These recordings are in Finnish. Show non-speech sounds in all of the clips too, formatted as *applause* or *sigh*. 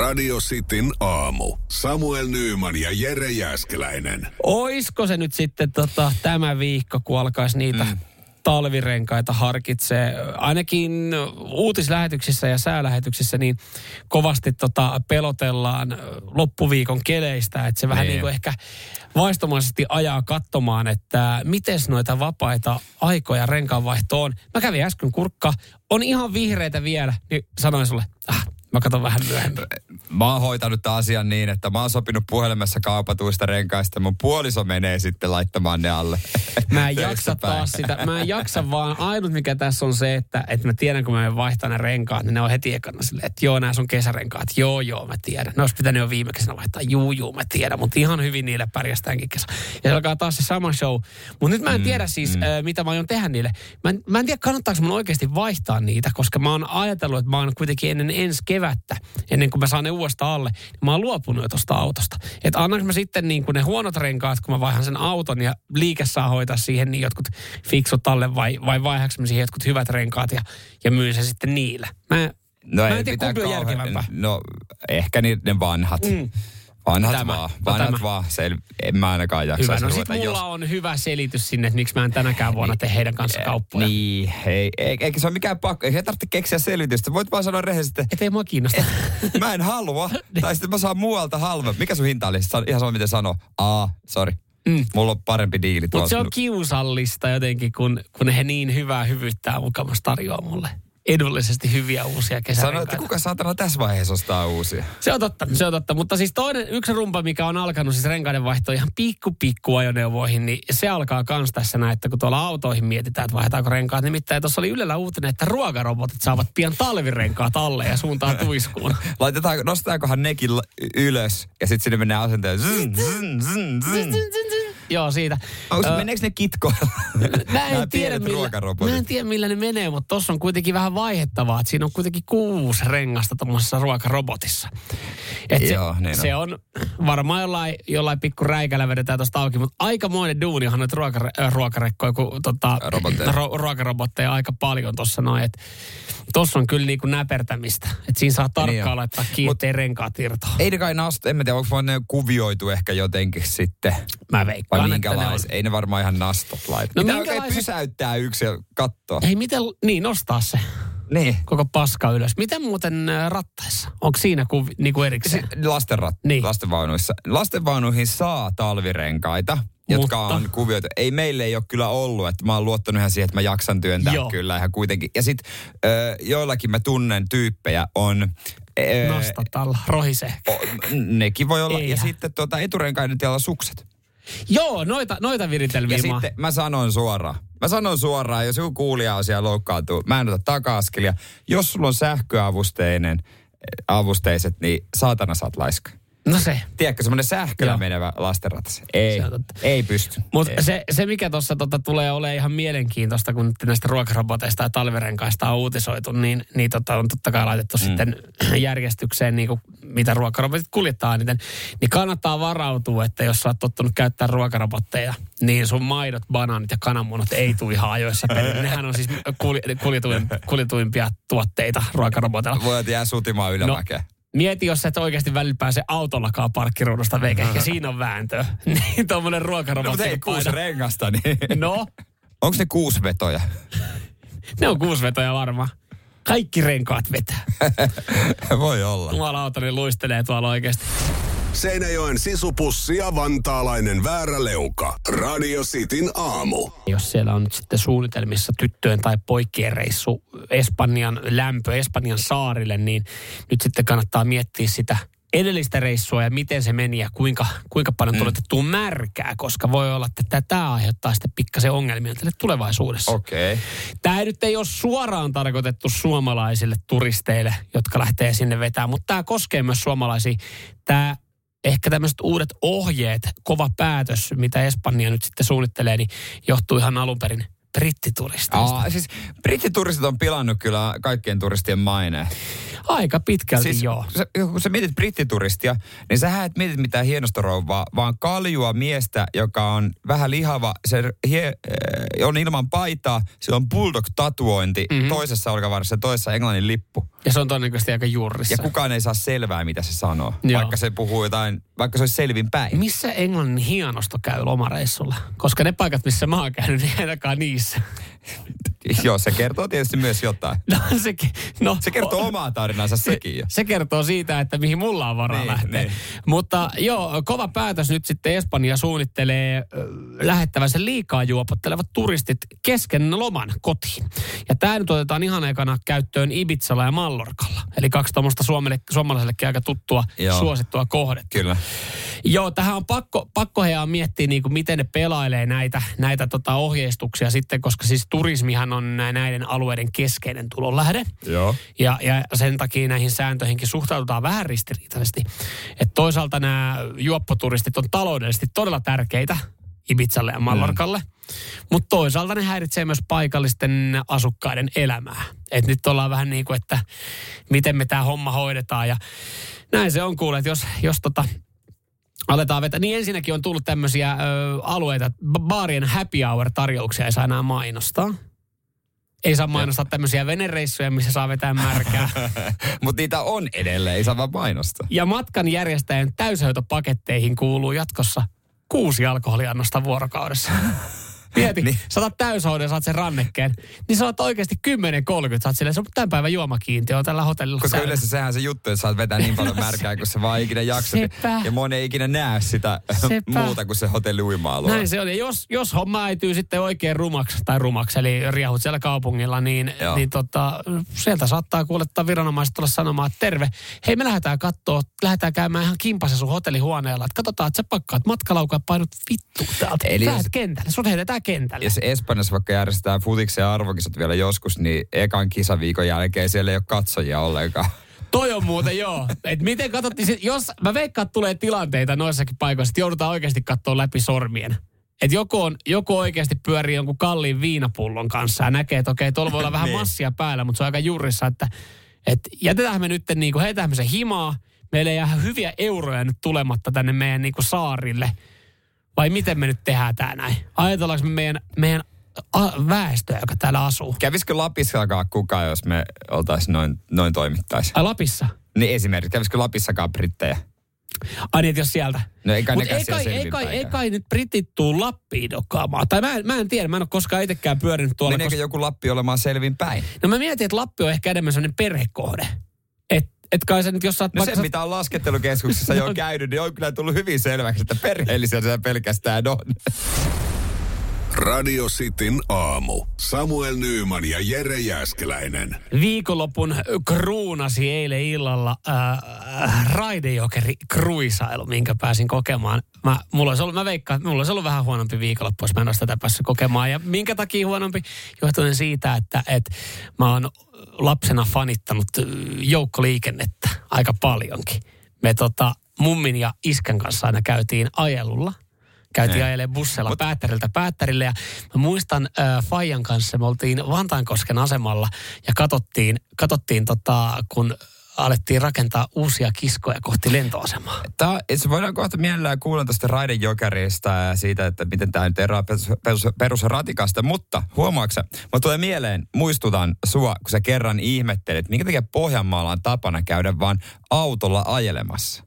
Radio Cityn aamu. Samuel Nyyman ja Jere Jäskeläinen. Oisko se nyt sitten tota, tämä viikko, kun alkaisi niitä mm. talvirenkaita harkitsee. Ainakin uutislähetyksissä ja säälähetyksissä niin kovasti tota, pelotellaan loppuviikon keleistä. Että se vähän Niin. niin kuin ehkä vaistomaisesti ajaa katsomaan, että miten noita vapaita aikoja renkaanvaihto on. Mä kävin äsken kurkka, on ihan vihreitä vielä, niin sanoin sulle, ah, mä katson vähän myöhemmin. Mä oon hoitanut tämän asian niin, että mä oon sopinut puhelimessa kaupatuista renkaista. Mun puoliso menee sitten laittamaan ne alle. *laughs* Mä en jaksa taas sitä. Mä en jaksa vaan. Ainut mikä tässä on se, että, että mä tiedän kun mä menen vaihtaa ne renkaat, niin ne on heti ekana silleen, että joo, nämä on kesärenkaat. Joo, joo, mä tiedän. Ne olisi pitänyt jo viime kesänä vaihtaa. Juu, juu, mä tiedän. Mutta ihan hyvin niille pärjästäänkin kesä. Ja se alkaa taas se sama show. Mutta nyt mä en tiedä siis, mm. äh, mitä mä aion tehdä niille. Mä en, mä en tiedä, kannattaako mun oikeasti vaihtaa niitä, koska mä oon ajatellut, että mä oon kuitenkin ennen ensi kevättä, ennen kuin mä saan ne uudesta alle, niin mä oon luopunut jo tuosta autosta. Että annanko mä sitten niin kuin ne huonot renkaat, kun mä vaihan sen auton ja liike saa hoitaa siihen niin jotkut fiksut alle vai, vai vaihaks mä siihen jotkut hyvät renkaat ja, ja myyn se sitten niillä. Mä, No mä en tiedä, kumpi on järkevämpää. No ehkä ni- ne vanhat. Mm. Vanhat Tämä. vaan. No Vanhat tämä. vaan. Se, en mä ainakaan jaksa Hyvä. No sit mulla jos- on hyvä selitys sinne, että miksi mä en tänäkään vuonna tee heidän kanssa kauppoja. Niin, ei, ei, eikä se ole mikään pakko. Ei tarvitse keksiä selitystä. Voit vaan sanoa rehellisesti, Et ei mua kiinnosta. että *laughs* mä en halua. *laughs* tai sitten mä saan muualta halvempi. Mikä sun hinta oli? Ihan sama miten sano. Aa, sorry. Mm. Mulla on parempi diili Mutta tuossa. se on kiusallista jotenkin, kun, kun he niin hyvää hyvyyttää mukamassa tarjoaa mulle edullisesti hyviä uusia Sano, että kesärenkaita. kuka saatana tässä vaiheessa ostaa uusia? Se on totta, se on totta. Mutta siis toinen, yksi rumpa, mikä on alkanut siis renkaiden vaihto ihan pikku pikku ajoneuvoihin, niin se alkaa kans tässä näin, että kun tuolla autoihin mietitään, että vaihdetaanko renkaat. Nimittäin tuossa oli Ylellä uutinen, että ruokarobotit saavat pian talvirenkaat alle ja suuntaan tuiskuun. *laughs* Laitetaan, nostetaankohan nekin ylös ja sitten sinne menee asenteen. Zyn, zyn. Joo, siitä. Onko, Ö, meneekö ne kitkoilla? Mä en, tiedä, millä, mä en tiedä, millä ne menee, mutta tuossa on kuitenkin vähän vaihettavaa. Että siinä on kuitenkin kuusi rengasta tuommoisessa ruokarobotissa. Et se, Joo, niin on. se on varmaan jollain, jollain pikku räikällä vedetään tuosta auki, mutta aikamoinen duunihan noita ruokare, ruokarekkoja, kun tota, ro, ruokarobotteja aika paljon tuossa noin. Tuossa on kyllä niinku näpertämistä. Että siinä saa Niin tarkkaan on. laittaa kiinni, ettei renkaat irtoa. Ei ne kai nasto, en mä tiedä, onko vaan ne kuvioitu ehkä jotenkin sitten. Mä Vai veikkaan, että ne on. Ei ne varmaan ihan nastot laita. No Pitää oikein minkälaiset- pysäyttää yksi ja katsoa. Ei miten, niin nostaa se Niin. koko paska ylös. Miten muuten rattaissa? Onko siinä kuvi, niinku erikseen? Se, lastenrat, Niin. niin. lastenvaunuissa. Lastenvaunuihin saa talvirenkaita, jotka Mutta- on kuvioitu. Ei meille ei ole kyllä ollut, että mä oon luottanut ihan siihen, että mä jaksan työntää Joo. kyllä ihan kuitenkin. Ja sitten joillakin mä tunnen tyyppejä on... ö, Nosta tällä, rohise. o- nekin voi olla. Eihän. Ja sitten tuota, eturenkaiden tiellä sukset. Joo, noita, noita viritelmiä Ja sitten mä sanon suoraan. Mä sanon suoraan, jos joku kuulija on siellä loukkaantuu, mä en ota taka-askelia. Jos sulla on sähköavusteinen, avusteiset, niin saatana saat laiska. No se. Tiedätkö, semmoinen sähköllä Joo. menevä lastenratas. Ei, ei pysty. Mutta se, se, mikä tuossa tota, tulee olemaan ihan mielenkiintoista, kun näistä ruokaroboteista ja talvirenkaista on uutisoitu, niin, niin tota, on totta kai laitettu mm. sitten järjestykseen, niin kuin, mitä ruokarobotit kuljettaa eniten. Niin kannattaa varautua, että jos sä oot tottunut käyttää ruokarobotteja, niin sun maidot, banaanit ja kananmunat ei tule ihan ajoissa perille. *laughs* Nehän on siis kuljetuimpia tuotteita ruokarobotilla. Voit jää sutimaan ylämäkeä. No. Mieti, jos et oikeasti välillä pääse autollakaan parkkiruudusta veke, ja siinä on vääntö. *laughs* Niin tuommoinen No, ruokarobotti. mutta ei kuusi rengasta, niin... No, Onko ne kuusi vetoja? ne on kuusvetoja varmaan. Kaikki renkaat vetää. *laughs* Voi olla. Jumalauta, niin luistelee tuolla oikeasti. Seinäjoen sisupussi ja vantaalainen vääräleuka. Radio Cityn aamu. Jos siellä on nyt sitten suunnitelmissa tyttöjen tai poikien reissu Espanjan lämpö, Espanjan saarille, niin nyt sitten kannattaa miettiä sitä edellistä reissua ja miten se meni ja kuinka, kuinka paljon mm. tuletettua märkää, koska voi olla, että tämä aiheuttaa sitten pikkasen ongelmia tälle tulevaisuudessa. Okay. Tämä nyt ei ole suoraan tarkoitettu suomalaisille turisteille, jotka lähtee sinne vetämään, mutta tämä koskee myös suomalaisia. Tämä ehkä tämmöiset uudet ohjeet, kova päätös, mitä Espanja nyt sitten suunnittelee, niin johtuu ihan alun perin brittituristeista. Aa, siis brittituristit on pilannut kyllä kaikkien turistien maineen. Aika pitkälti Siis joo. sä, kun sä mietit brittituristia, niin sä et mietit mitään hienostorouvaa, vaan kaljua miestä, joka on vähän lihava, se hie, äh, on ilman paitaa, sillä on bulldog-tatuointi Mhm. mm-hmm. toisessa olkavarressa ja toisessa englannin lippu. Ja se on todennäköisesti aika juurissa. Ja kukaan ei saa selvää, mitä se sanoo, Joo. vaikka se puhuu jotain, vaikka se olisi selvin päin. Missä Englannin hienosto käy lomareissulla? Koska ne paikat, missä mä oon käynyt, *laughs* niin ainakaan niissä. Joo, se kertoo tietysti myös jotain. No, se, no, Se kertoo omaa tarinansa sekin jo. Se kertoo siitä, että mihin mulla on varaa Niin, lähteä. niin. Mutta joo, kova päätös nyt sitten Espanja suunnittelee äh, lähettävänsä liikaa juopottelevat turistit kesken loman kotiin. Ja tämä nyt otetaan ihan ekana käyttöön Ibizalla ja Mallorkalla. Eli kaksi tuommoista suomalaisellekin aika tuttua, Joo. suosittua kohdetta. Kyllä. Joo, tähän on pakko, pakko heidän miettiä, niin kuin miten ne pelailee näitä, näitä tota ohjeistuksia sitten, koska siis turismihan on nä- näiden alueiden keskeinen tulonlähde. Joo. Ja, ja sen takia näihin sääntöihinkin suhtaudutaan vähän ristiriitaisesti. Että toisaalta nämä juoppoturistit on taloudellisesti todella tärkeitä Ibizalle ja Mallorkalle. Mm. Mutta toisaalta ne häiritsee myös paikallisten asukkaiden elämää. Et nyt ollaan vähän niin kuin, että miten me tämä homma hoidetaan. Ja näin se on kuule, että jos, jos tota, aletaan vetää. Niin ensinnäkin on tullut tämmöisiä ö, alueita, että ba- baarien happy hour-tarjouksia ei saa enää mainostaa. Ei saa mainostaa tämmöisiä venereissuja, missä saa vetää märkää. *laughs* Mutta niitä on edelleen, ei saa vaan mainostaa. Ja matkan järjestäjän täyshoitopaketteihin kuuluu jatkossa kuusi alkoholiannosta vuorokaudessa. *laughs* Mieti, niin. Sä otat täyshoidon ja saat sen rannekkeen. Niin sä oot oikeasti 10-30, sä oot silleen, se on tämän päivän juomakiintiö on tällä hotellilla. Koska yleensä sehän se juttu, että saat vetää niin paljon märkää, kun se vaan ikinä jaksat. Sepä. Ja moni ei ikinä näe sitä Sepä. muuta kuin se hotelli uima Näin se on. Ja jos, jos homma äityy sitten oikein rumaksi, tai rumaksi, eli riahut siellä kaupungilla, niin, Joo. niin tota, sieltä saattaa kuulettaa viranomaiset tulla sanomaan, että terve, hei me lähdetään kattoo, lähdetään käymään ihan kimpassa sun hotellihuoneella, että katsotaan, että sä pakkaat matkalaukaa painut vittu täältä. Eli jos- kentälle, sut heitetään kentälle. Jos Espanjassa vaikka järjestetään futiksen arvokisat vielä joskus, niin ekan kisaviikon jälkeen siellä ei ole katsojia ollenkaan. Toi on muuten joo. Et miten katsottiin, jos mä veikkaan, että tulee tilanteita noissakin paikoissa, että joudutaan oikeasti katsoa läpi sormien. Että joku, on, joku oikeasti pyörii jonkun kalliin viinapullon kanssa ja näkee, että okei, tuolla voi olla vähän Niin. massia päällä, mutta se on aika jurissa, että et jätetään me nyt, niin kuin, heitetään me se himaa, meille jää hyviä euroja nyt tulematta tänne meidän niin kuin saarille. Vai miten me nyt tehdään tää näin? Ajatellaanko me meidän, meidän a- väestöä, joka täällä asuu? Kävisikö Lapissakaan kukaan, jos me oltaisiin noin, noin toimittaisi? Ai Lapissa? Niin esimerkiksi, kävisikö Lapissakaan brittejä? Ai niin, jos sieltä. No ei kai Mutta nekään ei kai, ei, kai, ei kai nyt britit tuu Lappiin dokkaamaan. Tai mä, en- mä en tiedä, mä en ole koskaan itsekään pyörinyt tuolla. Meneekö Koska... joku Lappi olemaan selvin päin? No mä mietin, että Lappi on ehkä enemmän sellainen perhekohde. Et, kai se nyt, jos sä oot No vaikka... se, mitä on laskettelukeskuksessa jo *laughs* käynyt, niin on kyllä tullut hyvin selväksi, että perheellisiä se pelkästään on. Radio Cityn aamu. Samuel Nyyman ja Jere Jäskeläinen. Viikonlopun kruunasi eilen illalla äh, raidejokeri kruisailu, minkä pääsin kokemaan. Mä, mulla olisi ollut, mä veikkaan, että mulla olisi ollut vähän huonompi viikonloppu, jos mä en olisi tätä päässyt kokemaan. Ja minkä takia huonompi? Johtuen siitä, että, että mä oon lapsena fanittanut joukkoliikennettä aika paljonkin. Me tota, mummin ja iskän kanssa aina käytiin ajelulla. Käytiin Niin. ajelemaan bussilla Mut- päättäriltä päättärille ja mä muistan äh, Fajan kanssa, me oltiin Vantaankosken asemalla ja katsottiin, katsottiin tota, kun alettiin rakentaa uusia kiskoja kohti lentoasemaa. Tää, se voidaan kohta mielellään kuulla tästä raidejokerista ja siitä, että miten tämä nyt eroaa perus, perus, perusratikasta. Mutta huomaatko mä tulee mieleen, muistutan sua, kun sä kerran ihmettelit, minkä takia Pohjanmaalla on tapana käydä vaan autolla ajelemassa.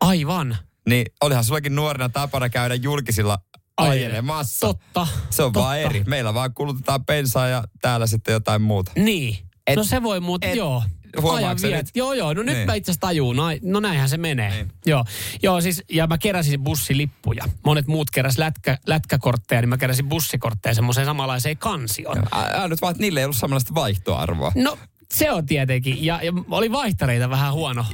Aivan. Niin olihan sullakin nuorena tapana käydä julkisilla Ajele- ajelemassa. Totta. Se on totta. vaan eri. Meillä vaan kulutetaan bensaa ja täällä sitten jotain muuta. Niin. Et- no se voi muuten, et- joo. huomaatko nyt? Joo, joo. No nyt Niin. mä itse asiassa tajuun. No, no näinhän se menee. Niin. Joo. joo, siis ja mä keräsin bussilippuja. Monet muut keräs lätkä, lätkäkortteja, niin mä keräsin bussikortteja semmoiseen samanlaiseen kansioon. Ää, nyt vaan, että niille ei ollut samanlaista vaihtoarvoa. No se on tietenkin. Ja, ja oli vaihtareita vähän huono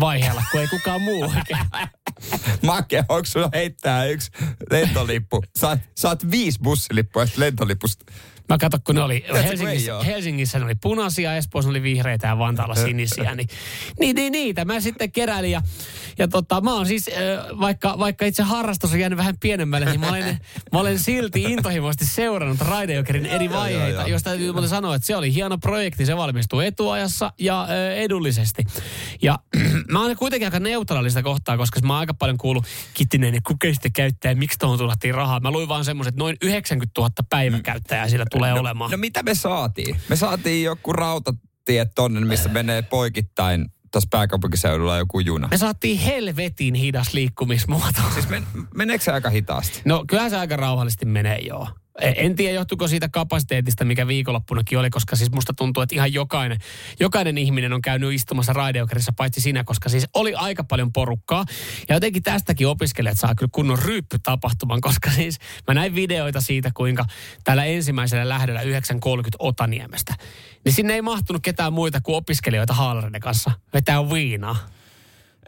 vaiheella, kun ei kukaan muu oikein. *laughs* Make, onko sulla heittää yksi lentolippu? Saat, saat viisi bussilippua lentolipusta. Mä katson, kun ne oli Helsingissä, oo? Helsingissä ne oli punaisia, Espoossa ne oli vihreitä ja Vantaalla sinisiä. Niin, niin, niin, niitä mä sitten keräilin. Ja, ja tota, mä oon siis, äh, vaikka, vaikka itse harrastus on jäänyt vähän pienemmälle, niin mä olen, mä olen silti intohimoisesti seurannut Raidejokerin eri vaiheita, josta täytyy muuten sanoa, että se oli hieno projekti. Se valmistui etuajassa ja äh, edullisesti. Ja *clears throat* mä oon kuitenkin aika neutraalista kohtaa, koska mä oon aika paljon kuullut Kittinen ja kuka sitä käyttää miksi tuohon tulattiin rahaa. Mä luin vaan semmoiset noin 90 000 päiväkäyttäjää sillä tulee olemaan. No mitä me saatiin? Me saatiin joku rautatie tonne, missä menee poikittain tuossa pääkaupunkiseudulla joku juna. Me saatiin helvetin hidas liikkumismuoto. Siis men, meneekö se aika hitaasti? No kyllähän se aika rauhallisesti menee joo. E- En tiedä, johtuuko siitä kapasiteetista, mikä viikonloppunakin oli, koska siis musta tuntuu, että ihan jokainen, jokainen ihminen on käynyt istumassa raideokerissa, paitsi sinä, koska siis oli aika paljon porukkaa. Ja jotenkin tästäkin opiskelijat saa kyllä kunnon ryyppytapahtuman, koska siis mä näin videoita siitä, kuinka tällä ensimmäisellä lähdöllä 9.30 Otaniemestä, niin sinne ei mahtunut ketään muita kuin opiskelijoita haalareiden kanssa. Vetää viinaa.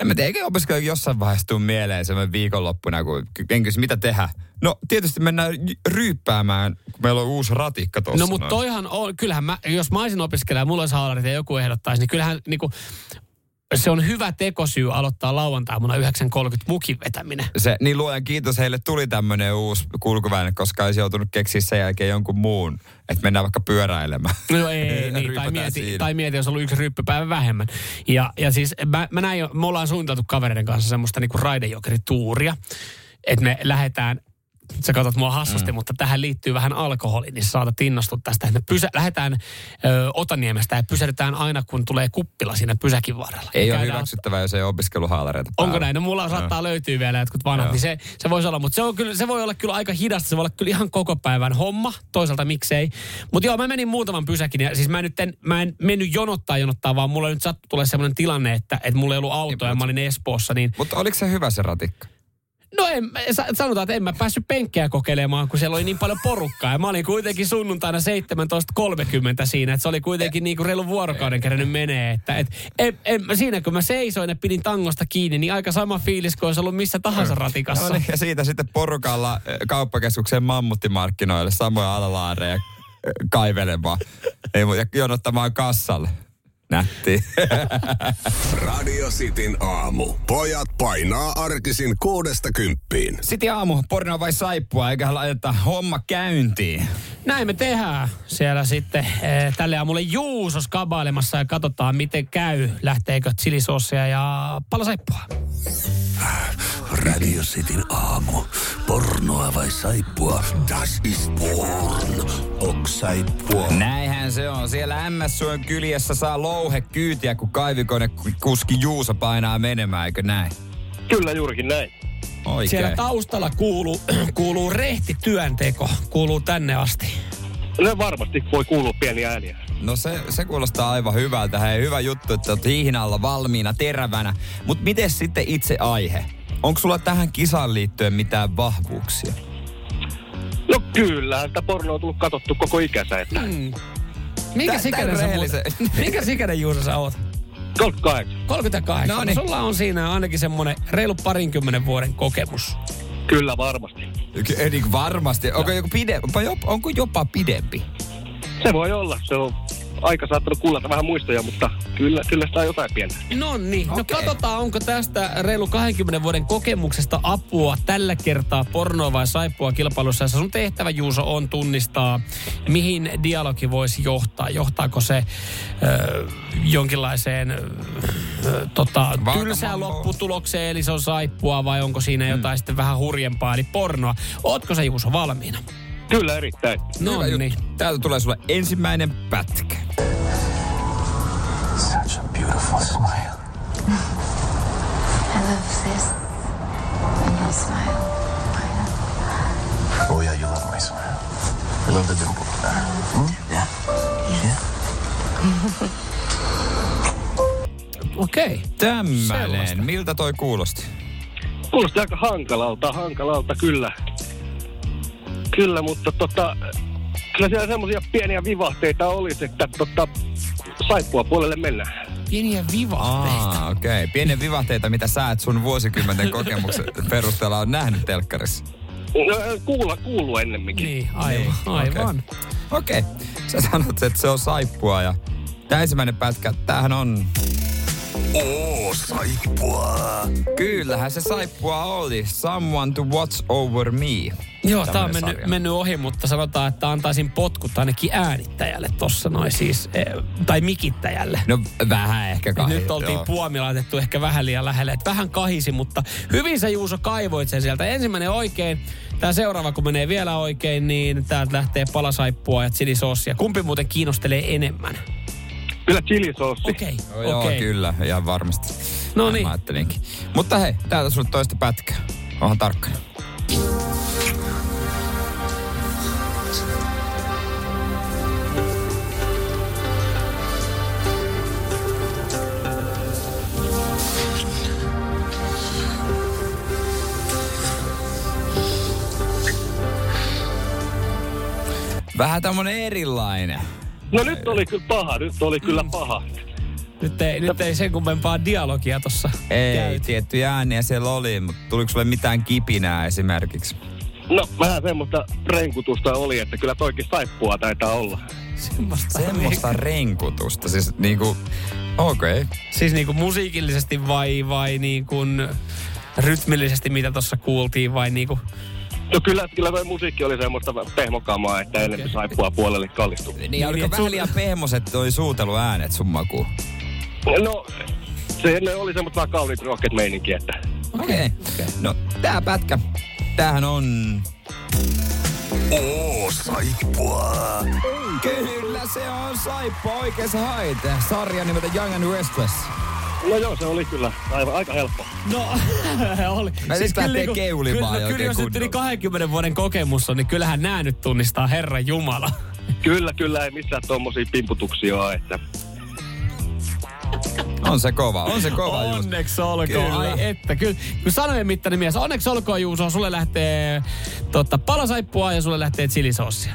En mä tiedä, eikö opiskelijoille jossain vaiheessa tuu mieleen semmoinen viikonloppuna, kun en kysy, mitä tehdä. No tietysti mennään ryyppäämään, kun meillä on uusi ratikka tuossa. No mutta toihan on, kyllähän mä, jos mä olisin opiskelija ja mulla olisi haalarit ja joku ehdottaisi, niin kyllähän niinku, se on hyvä tekosyy aloittaa lauantaina 9.30 mukin vetäminen. Se, niin luojan kiitos, heille tuli tämmöinen uusi kulkuväline, koska olisi joutunut keksiä sen jälkeen jonkun muun, että mennään vaikka pyöräilemään. No ei, *laughs* niin, tai mieti, siinä. tai mieti, jos on ollut yksi ryppypäivä vähemmän. Ja, ja siis mä, mä näin me ollaan suunniteltu kavereiden kanssa semmoista niinku raidejokerituuria, että me lähdetään sä katsot mua hassusti, mm. mutta tähän liittyy vähän alkoholi, niin saatat innostua tästä. Me pysä, lähdetään ö, Otaniemestä ja pysähdytään aina, kun tulee kuppila siinä pysäkin varrella. Ei Ja ole hyväksyttävää, jos ei opiskeluhaalareita Onko päällä. näin? No mulla saattaa löytyä vielä jotkut vanhat, Joo. niin se, se voisi olla. Mutta se, on kyllä, se voi olla kyllä aika hidasta, se voi olla kyllä ihan koko päivän homma. Toisaalta miksei. Mutta joo, mä menin muutaman pysäkin ja siis mä, nyt en, mä en mennyt jonottaa jonottaa, vaan mulla nyt sattui tulee sellainen tilanne, että, että mulla ei ollut autoa ja mä olin Espoossa, niin Mutta oliko se hyvä se ratikka? No en, sa- sanotaan, että en mä päässyt penkkejä kokeilemaan, kun siellä oli niin paljon porukkaa. Ja mä olin kuitenkin sunnuntaina 17.30 siinä, että se oli kuitenkin niin kuin reilun vuorokauden kerännyt menee. Että, et, en, en, siinä kun mä seisoin ja pidin tangosta kiinni, niin aika sama fiilis kuin olisi ollut missä tahansa ratikassa. No niin, ja siitä sitten porukalla eh, kauppakeskuksen mammuttimarkkinoille samoja alalaareja eh, kaivelemaan. Ei, ja jonottamaan kassalle. Nätti. *laughs* Radio Cityn aamu. Pojat painaa arkisin kuudesta kymppiin. Sitten aamu, porno vai saippua, eiköhän laiteta homma käyntiin. Näin me tehdään siellä sitten eh, tälle aamulle Juusos kabailemassa ja katsotaan miten käy. Lähteekö chilisossia ja palasaippua. *laughs* Radio Cityn aamu. Pornoa vai saippua? Das is porn. Ok saippua. Näinhän se on. Siellä MS-suen kyljessä saa louhe kyytiä, kun kaivikone kuski Juuso painaa menemään, eikö näin? Kyllä juurikin näin. Oikein. Siellä taustalla kuuluu, *clears throat* kuuluu rehti työnteko, kuuluu tänne asti. No varmasti voi kuulua pieniä ääniä. No se, se kuulostaa aivan hyvältä. Hei, hyvä juttu, että olet hihnalla valmiina, terävänä. Mutta miten sitten itse aihe? Onko sulla tähän kisaan liittyen mitään vahvuuksia? No kyllä, että porno on tullut katsottu koko ikänsä, että Mm. Minkä sikäinen sä muuten- Minkä sikäinen Juuso sä oot? 38. 38. No No niin. Sulla on siinä ainakin semmoinen reilu parinkymmenen vuoden kokemus. Kyllä varmasti. Ky- Niin varmasti. Onko, joku pide, onko jopa pidempi? Se voi olla, se on aika saattanut kullata vähän muistoja, mutta kyllä, kyllä sitä on jotain pientä. No niin, no Okei. katsotaan, onko tästä reilu 20 vuoden kokemuksesta apua tällä kertaa pornoa vai saippua kilpailussa. Ja sun tehtävä, Juuso, on tunnistaa, mihin dialogi voisi johtaa. Johtaako se ö, jonkinlaiseen ö, tota, tylsään lopputulokseen, eli se on saippua, vai onko siinä jotain sitten vähän hurjempaa, eli pornoa. Ootko se, Juuso, valmiina? Kyllä erittäin. No niin. Täältä tulee sulle ensimmäinen pätkä. Beautiful smile. I love this. When you smile. Oh yeah, you love my smile. You love the dimple. Hmm? Yeah. *laughs* Okei. Okay. Tämmönen. Sellaista. Miltä toi kuulosti? Kuulosti aika hankalalta, hankalalta kyllä. Kyllä, mutta tota, kyllä siellä semmoisia pieniä vivahteita olisi, että tota, saippua puolelle mennään. Pieniä vivahteita. Aa, okei. Okay. Pieniä vivahteita, mitä sä et sun vuosikymmenten *laughs* kokemuksen perusteella on nähnyt telkkarissa. No, kuulla, kuuluu ennemminkin. Niin, aivan, Niin, aivan. Okei. Okay. Sä sanot, että se on saippua ja tämä ensimmäinen pätkä, tämähän on... Oo, saippua. Kyllähän se saippua oli. Someone to watch over me. Joo, tämä on mennyt, mennyt ohi, mutta sanotaan, että antaisin potkut ainakin äänittäjälle tossa noin siis, eh, tai mikittäjälle. No vähän ehkä kahden. Nyt oltiin joo. puomi laitettu ehkä vähän liian lähelle. Että vähän kahisi, mutta hyvin sä Juuso kaivoit sen sieltä. Ensimmäinen oikein. Tämä seuraava, kun menee vielä oikein, niin täältä lähtee palasaippua ja chilisossia. Kumpi muuten kiinnostelee enemmän? Kyllä chilisoossi. Okei, Joo, joo okei. kyllä, ihan varmasti. No niin. Mä ajattelinkin. Mutta hei, täältä sulle toista pätkää. Onhan tarkkana. Vähän tämmönen erilainen. No nyt oli kyllä paha, nyt oli kyllä paha. Nyt ei, nyt ei sen kummempaa dialogia tossa Ei, käyty. tiettyjä ääniä siellä oli, mutta tuliko sulle mitään kipinää esimerkiksi? No vähän semmoista renkutusta oli, että kyllä toikin saippua taitaa olla. Semmosta. Semmoista renkutusta, siis niinku, okei. Okay. Siis niinku musiikillisesti vai, vai niinku rytmillisesti, mitä tuossa kuultiin, vai niinku... No kyllä, kyllä toi musiikki oli semmoista pehmokamaa, että okay. enemmän saippua puolelle kallistui. Niin, Niin, oliko vähän liian pehmoset toi suuteluäänet sun makuun? No, se ne oli semmoista vähän kauniit rohkeat meininkiä, että Okei. Okay. No, tää pätkä, tämähän on... Oo, saippua. Kyllä se on Saippa oikeassa haite. Sarja nimeltä Young and Restless. No joo, se oli kyllä aivan, aika helppo. No, *laughs* oli. Mä siis lähtee keulimaan kyllä, jo kyllä jos nyt yli kunnolla. 20 vuoden kokemus on, niin kyllähän nämä nyt tunnistaa Herran Jumala. *laughs* Kyllä, kyllä ei missään tommosia pimputuksia ole, että On se kova, on se kova. Onneksi olkoon. Kyllä. Ai että, kyllä, kyllä sanojen mittainen mies. Onneksi olkoon Juuso, sulle lähtee totta, palasaippua ja sulle lähtee chilisossia.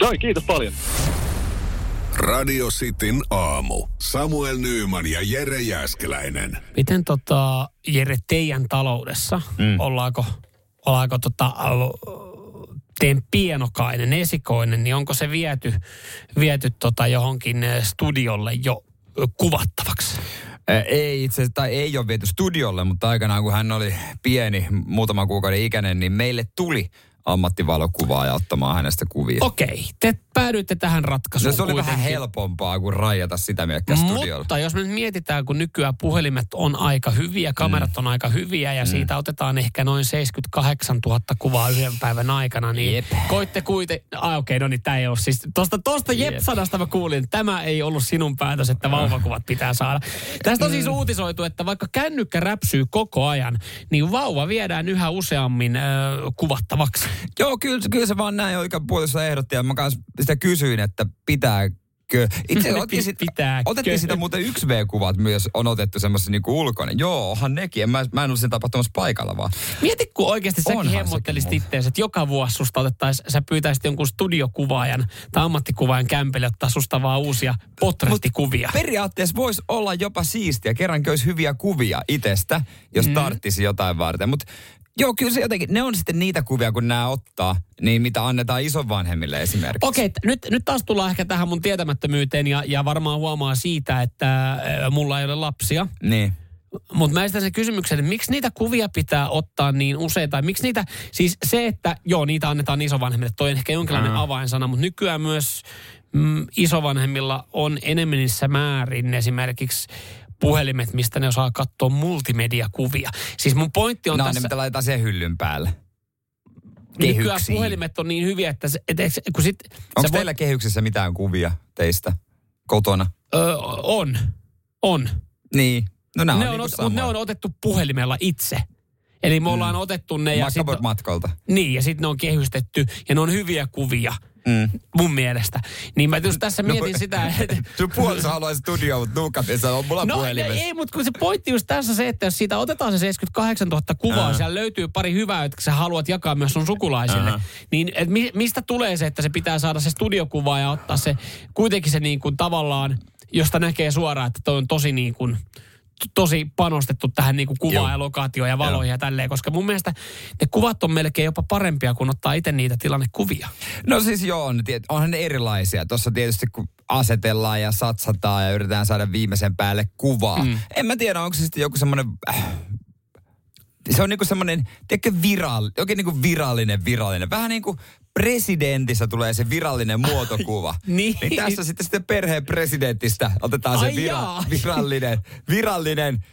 Noi, kiitos paljon. Radio Cityn aamu. Samuel Nyyman ja Jere Jäskeläinen. Miten tota, Jere, teidän taloudessa, mm. ollaanko, ollaanko tota, äh, teidän pienokainen, esikoinen, niin onko se viety, viety tota johonkin äh, studiolle jo ö, kuvattavaksi? Ei itse tai ei ole viety studiolle, mutta aikanaan kun hän oli pieni, muutaman kuukauden ikäinen, niin meille tuli ammattivalokuvaaja ottamaan hänestä kuvia. Okei, te päädyitte tähän ratkaisuun No se oli vähän kuitenkin. helpompaa kuin rajata sitä miekkä studiolla. Mutta jos me nyt mietitään, kun nykyään puhelimet on aika hyviä, kamerat Mm. on aika hyviä ja siitä otetaan ehkä noin 78 000 kuvaa yhden päivän aikana, niin Jep. koitte kuitenkin, ah okei, no niin tämä ei ole siis, tosta, tosta Jep. Jep-sanasta mä kuulin, että tämä ei ollut sinun päätös, että vauvakuvat pitää saada. Tästä on siis Mm. uutisoitu, että vaikka kännykkä räpsyy koko ajan, niin vauva viedään yhä useammin äh, kuvattavaksi. Joo, kyllä, kyllä se vaan näin oikein puolessa ehdotti ja mä kanssa sitä kysyin, että pitääkö. Itse *laughs* otin sit, Pitääkö? otettiin sitä muuten 1V-kuvat myös, on otettu semmoisen niinku ulkoinen. Joo, onhan nekin. En Mä, mä en ollut sen tapahtumassa paikalla vaan. Mieti, kun oikeasti säkin hemmottelisit itseäsi, että joka vuosi susta otettaisiin, sä pyytäisit jonkun studiokuvaajan tai ammattikuvaajan kämpille ottaa susta vaan uusia potrettikuvia. Periaatteessa voisi olla jopa siistiä, kerrankin olisi hyviä kuvia itsestä, jos mm. tarttisi jotain varten. Mutta joo, kyllä se jotenkin, ne on sitten niitä kuvia, kun nämä ottaa, niin mitä annetaan isovanhemmille esimerkiksi. Okei, t- nyt, nyt taas tullaan ehkä tähän mun tietämättömyyteen ja, ja varmaan huomaa siitä, että mulla ei ole lapsia. Niin. Mutta mä esitän sen kysymyksen, että miksi niitä kuvia pitää ottaa niin usein, tai miksi niitä, siis se, että joo, niitä annetaan isovanhemmille, toi on ehkä jonkinlainen Mm. avainsana, mutta nykyään myös mm, isovanhemmilla on enemmissä määrin esimerkiksi puhelimet, mistä ne osaa katsoa multimediakuvia. Siis mun pointti on No, tässä, ne mitä laitetaan siihen hyllyn päälle. nykyään kehyksiin. puhelimet on niin hyviä, että se, et, et, kun sit, Onko teillä kehyksessä mitään kuvia teistä kotona? Ö, on, on. Niin. No nämä ne, on, on, niinku ot, ne on otettu puhelimella itse. Eli me ollaan otettu ne ja matkalta. Niin, ja sitten ne on kehystetty ja ne on hyviä kuvia. Mm. Mun mielestä. Niin mä just tässä mietin sitä, *laughs* että... Sun puoliso haluaisi studioon, mutta nuukat ei saa mulla No puhelimessa. ei, mutta kun se pointti just tässä se, että jos siitä otetaan se 78 000 kuvaa, Ää. siellä löytyy pari hyvää, jotka sä haluat jakaa myös sun sukulaisille. Ää. Niin et mi, mistä tulee se, että se pitää saada se studiokuva ja ottaa se kuitenkin se niin kuin tavallaan, josta näkee suoraan, että toi on tosi niin kuin, tosi panostettu tähän niin kuin kuvaan ja lokaatioon ja valoihin ja tälleen, koska mun mielestä ne kuvat on melkein jopa parempia, kun ottaa itse niitä tilannekuvia. No siis joo, on, onhan ne erilaisia. Tuossa tietysti kun asetellaan ja satsataan ja yritetään saada viimeisen päälle kuvaa. Mm. En mä tiedä, onko se sitten joku semmoinen... Äh, se on niinku semmoinen, tiedätkö, viral, oikein niinku virallinen virallinen. Vähän niin kuin presidentissä tulee se virallinen muotokuva. Niin. niin tässä sitten, sitten perheen presidentistä otetaan se Ai vira, jaa. virallinen, virallinen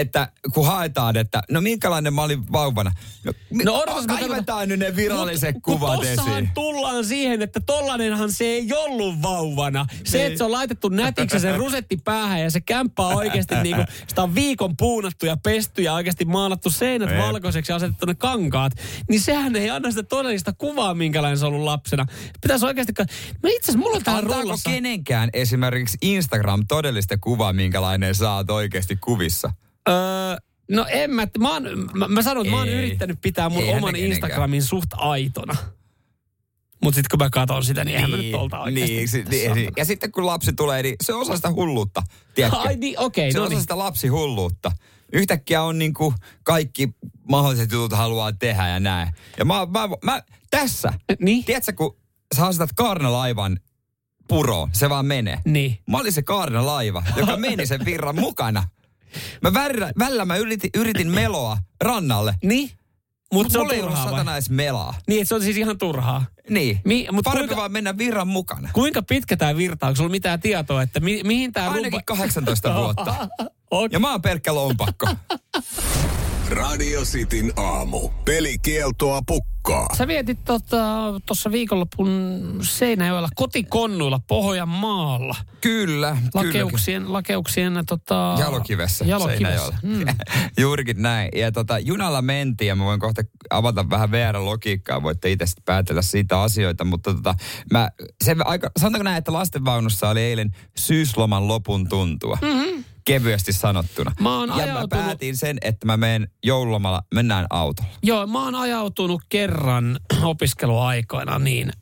että kun haetaan, että no minkälainen mä olin vauvana. No, No odotas, kaivetaan nyt ne viralliset Mut- kuvat esiin. tullaan siihen, että tollanenhan se ei ollut vauvana. Se, Niin. että se on laitettu nätiksi ja se rusetti päähän ja se kämppä on oikeasti *laughs* niinku, sitä on viikon puunattu ja pesty ja oikeasti maalattu seinät Jep. valkoiseksi ja asetettu ne kankaat. Niin sehän ei anna sitä todellista kuvaa, minkälainen se on ollut lapsena. Pitäisi oikeasti... Mä itse asiassa, mulla on täällä rullassa... kenenkään esimerkiksi Instagram todellista kuvaa, minkälainen sä oot oikeasti kuvissa? Öö, no en mä, mä, oon, mä, mä sanon, että mä oon yrittänyt pitää mun oman. Instagramin suht aitona. Mutta sitten kun mä katson sitä, niin eihän mä nyt niin, si- mitään niin, saata. niin. Ja sitten kun lapsi tulee, niin se on osa sitä hulluutta. Tiedätkö? Ai niin, okei, se on no osa niin. sitä lapsihulluutta. Yhtäkkiä on niin kuin kaikki mahdolliset jutut haluaa tehdä ja näin. Ja mä, mä, mä tässä, Niin? tiedätkö kun sä asetat kaarnalaivan puroon, se vaan menee. Niin. Mä olin se kaarnalaiva, joka meni sen virran mukana. Mä värrä, välillä mä yritin, yritin meloa rannalle. Niin? Mutta se on Mulla ei ollut satana edes melaa. Niin, että se on siis ihan turhaa. Niin. Mi- mut Parempi kuinka- vaan mennä virran mukana. Kuinka pitkä tämä virta? Onko sulla mitään tietoa, että mi- mihin tämä Ainakin 18 vuotta. Okay. *laughs* Ja mä oon pelkkä lompakko. *laughs* Radio Cityn aamu. Pelikieltoa pukkaa. Sä vietit tuossa tota, viikonlopun Seinäjoella kotikonnuilla Pohjanmaalla. Kyllä, kyllä. Lakeuksien, lakeuksien tota, Jalokivessä. Jalokivessä. Mm. *laughs* Juurikin näin. Ja tota, junalla mentiin ja mä voin kohta avata vähän VR-logiikkaa. Voitte itse sitten päätellä siitä asioita. Mutta tota, mä, se aika, sanotaanko näin, että lastenvaunussa oli eilen syysloman lopun tuntua. Mm-hmm. Kevyesti sanottuna. Mä oon ja ajautunut- mä päätin sen, että mä menen joululomalla, mennään autolla. Joo, mä oon ajautunut kerran *clears throat* opiskeluaikoina niin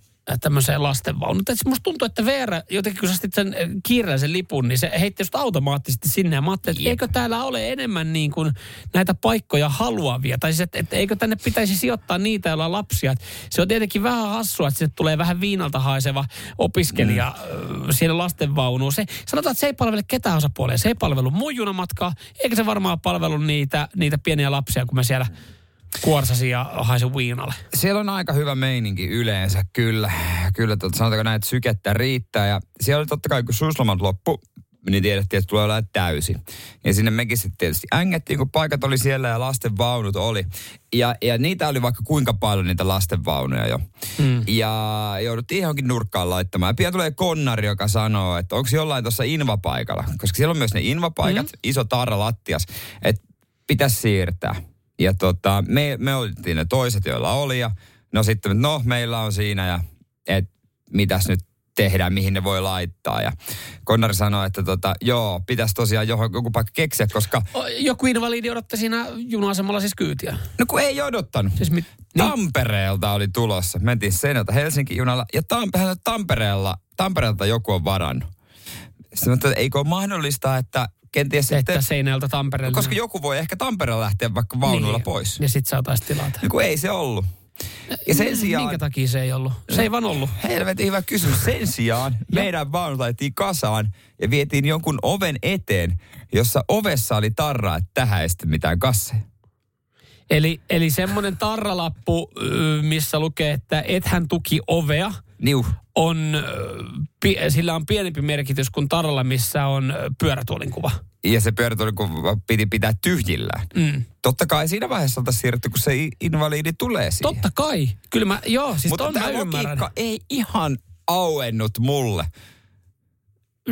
tämmöiseen lastenvaunuun. Et Musta tuntuu, että VR, jotenkin kun sä sitten sen äh, kiireellisen lipun, niin se heitti just automaattisesti sinne. Ja mä ajattelin, että eikö täällä ole enemmän niin kuin näitä paikkoja haluavia. Tai siis, että, että eikö tänne pitäisi sijoittaa niitä, joilla on lapsia. Et se on tietenkin vähän hassua, että sinne tulee vähän viinalta haiseva opiskelija mm. siellä lastenvaunuun. Se, sanotaan, että se ei palvele ketään osapuolia. Se ei palvelu mun junamatkaa, eikä se varmaan palvelu niitä, niitä pieniä lapsia, kun mä siellä kuorsasi ja haisin viinalle. Siellä on aika hyvä meininki yleensä, kyllä. Kyllä, tot, sanotaanko näin, että sykettä riittää. Ja siellä oli totta kai, kun syyslomat loppu, niin tiedettiin, että tulee olla täysi. Ja sinne mekin sitten tietysti ängettiin, kun paikat oli siellä ja lasten vaunut oli. Ja, ja niitä oli vaikka kuinka paljon niitä lastenvaunuja jo. Mm. Ja jouduttiin johonkin nurkkaan laittamaan. Ja pian tulee konnari, joka sanoo, että onko jollain tuossa invapaikalla. Koska siellä on myös ne invapaikat, mm. iso tarra lattias, että pitäisi siirtää. Ja tota, me, me oltiin ne toiset, joilla oli. Ja no sitten, no meillä on siinä ja et mitäs nyt tehdään, mihin ne voi laittaa. Ja Konnari sanoi, että tota, joo, pitäisi tosiaan johon, joku paikka keksiä, koska O, Joku invalidi odotti siinä juna-asemalla siis kyytiä. no kun ei odottanut. Siis mit, niin, Tampereelta oli tulossa. Mentiin Seinältä Helsinki junalla ja Tam- Tampereella, Tampereelta joku on varannut. Sitten mä että eikö ole mahdollista, että kenties että sitten, Seinäjältä Tampereelle. koska joku voi ehkä Tampereella lähteä vaikka vaunuilla niin. pois. Ja sit saataisiin tilata. No kun ei se ollut. Ja sen sijaan... Minkä takia se ei ollut? Se ei vaan ollut. Helvetin hyvä kysymys. Sen sijaan meidän vaunut laitettiin kasaan ja vietiin jonkun oven eteen, jossa ovessa oli tarra, että tähän ei sitten mitään kasseja. Eli, eli semmoinen tarralappu, missä lukee, että ethän tuki ovea, Niu. on, pi, sillä on pienempi merkitys kuin tarralla, missä on pyörätuolin kuva. Ja se pyörätuoli, kun piti pitää tyhjillään. Mm. Totta kai siinä vaiheessa oltaisiin siirrytty, kun se i- invaliidi tulee siihen. Totta kai. Kyllä mä, joo, siis Mutta tämä logiikka ei ihan auennut mulle.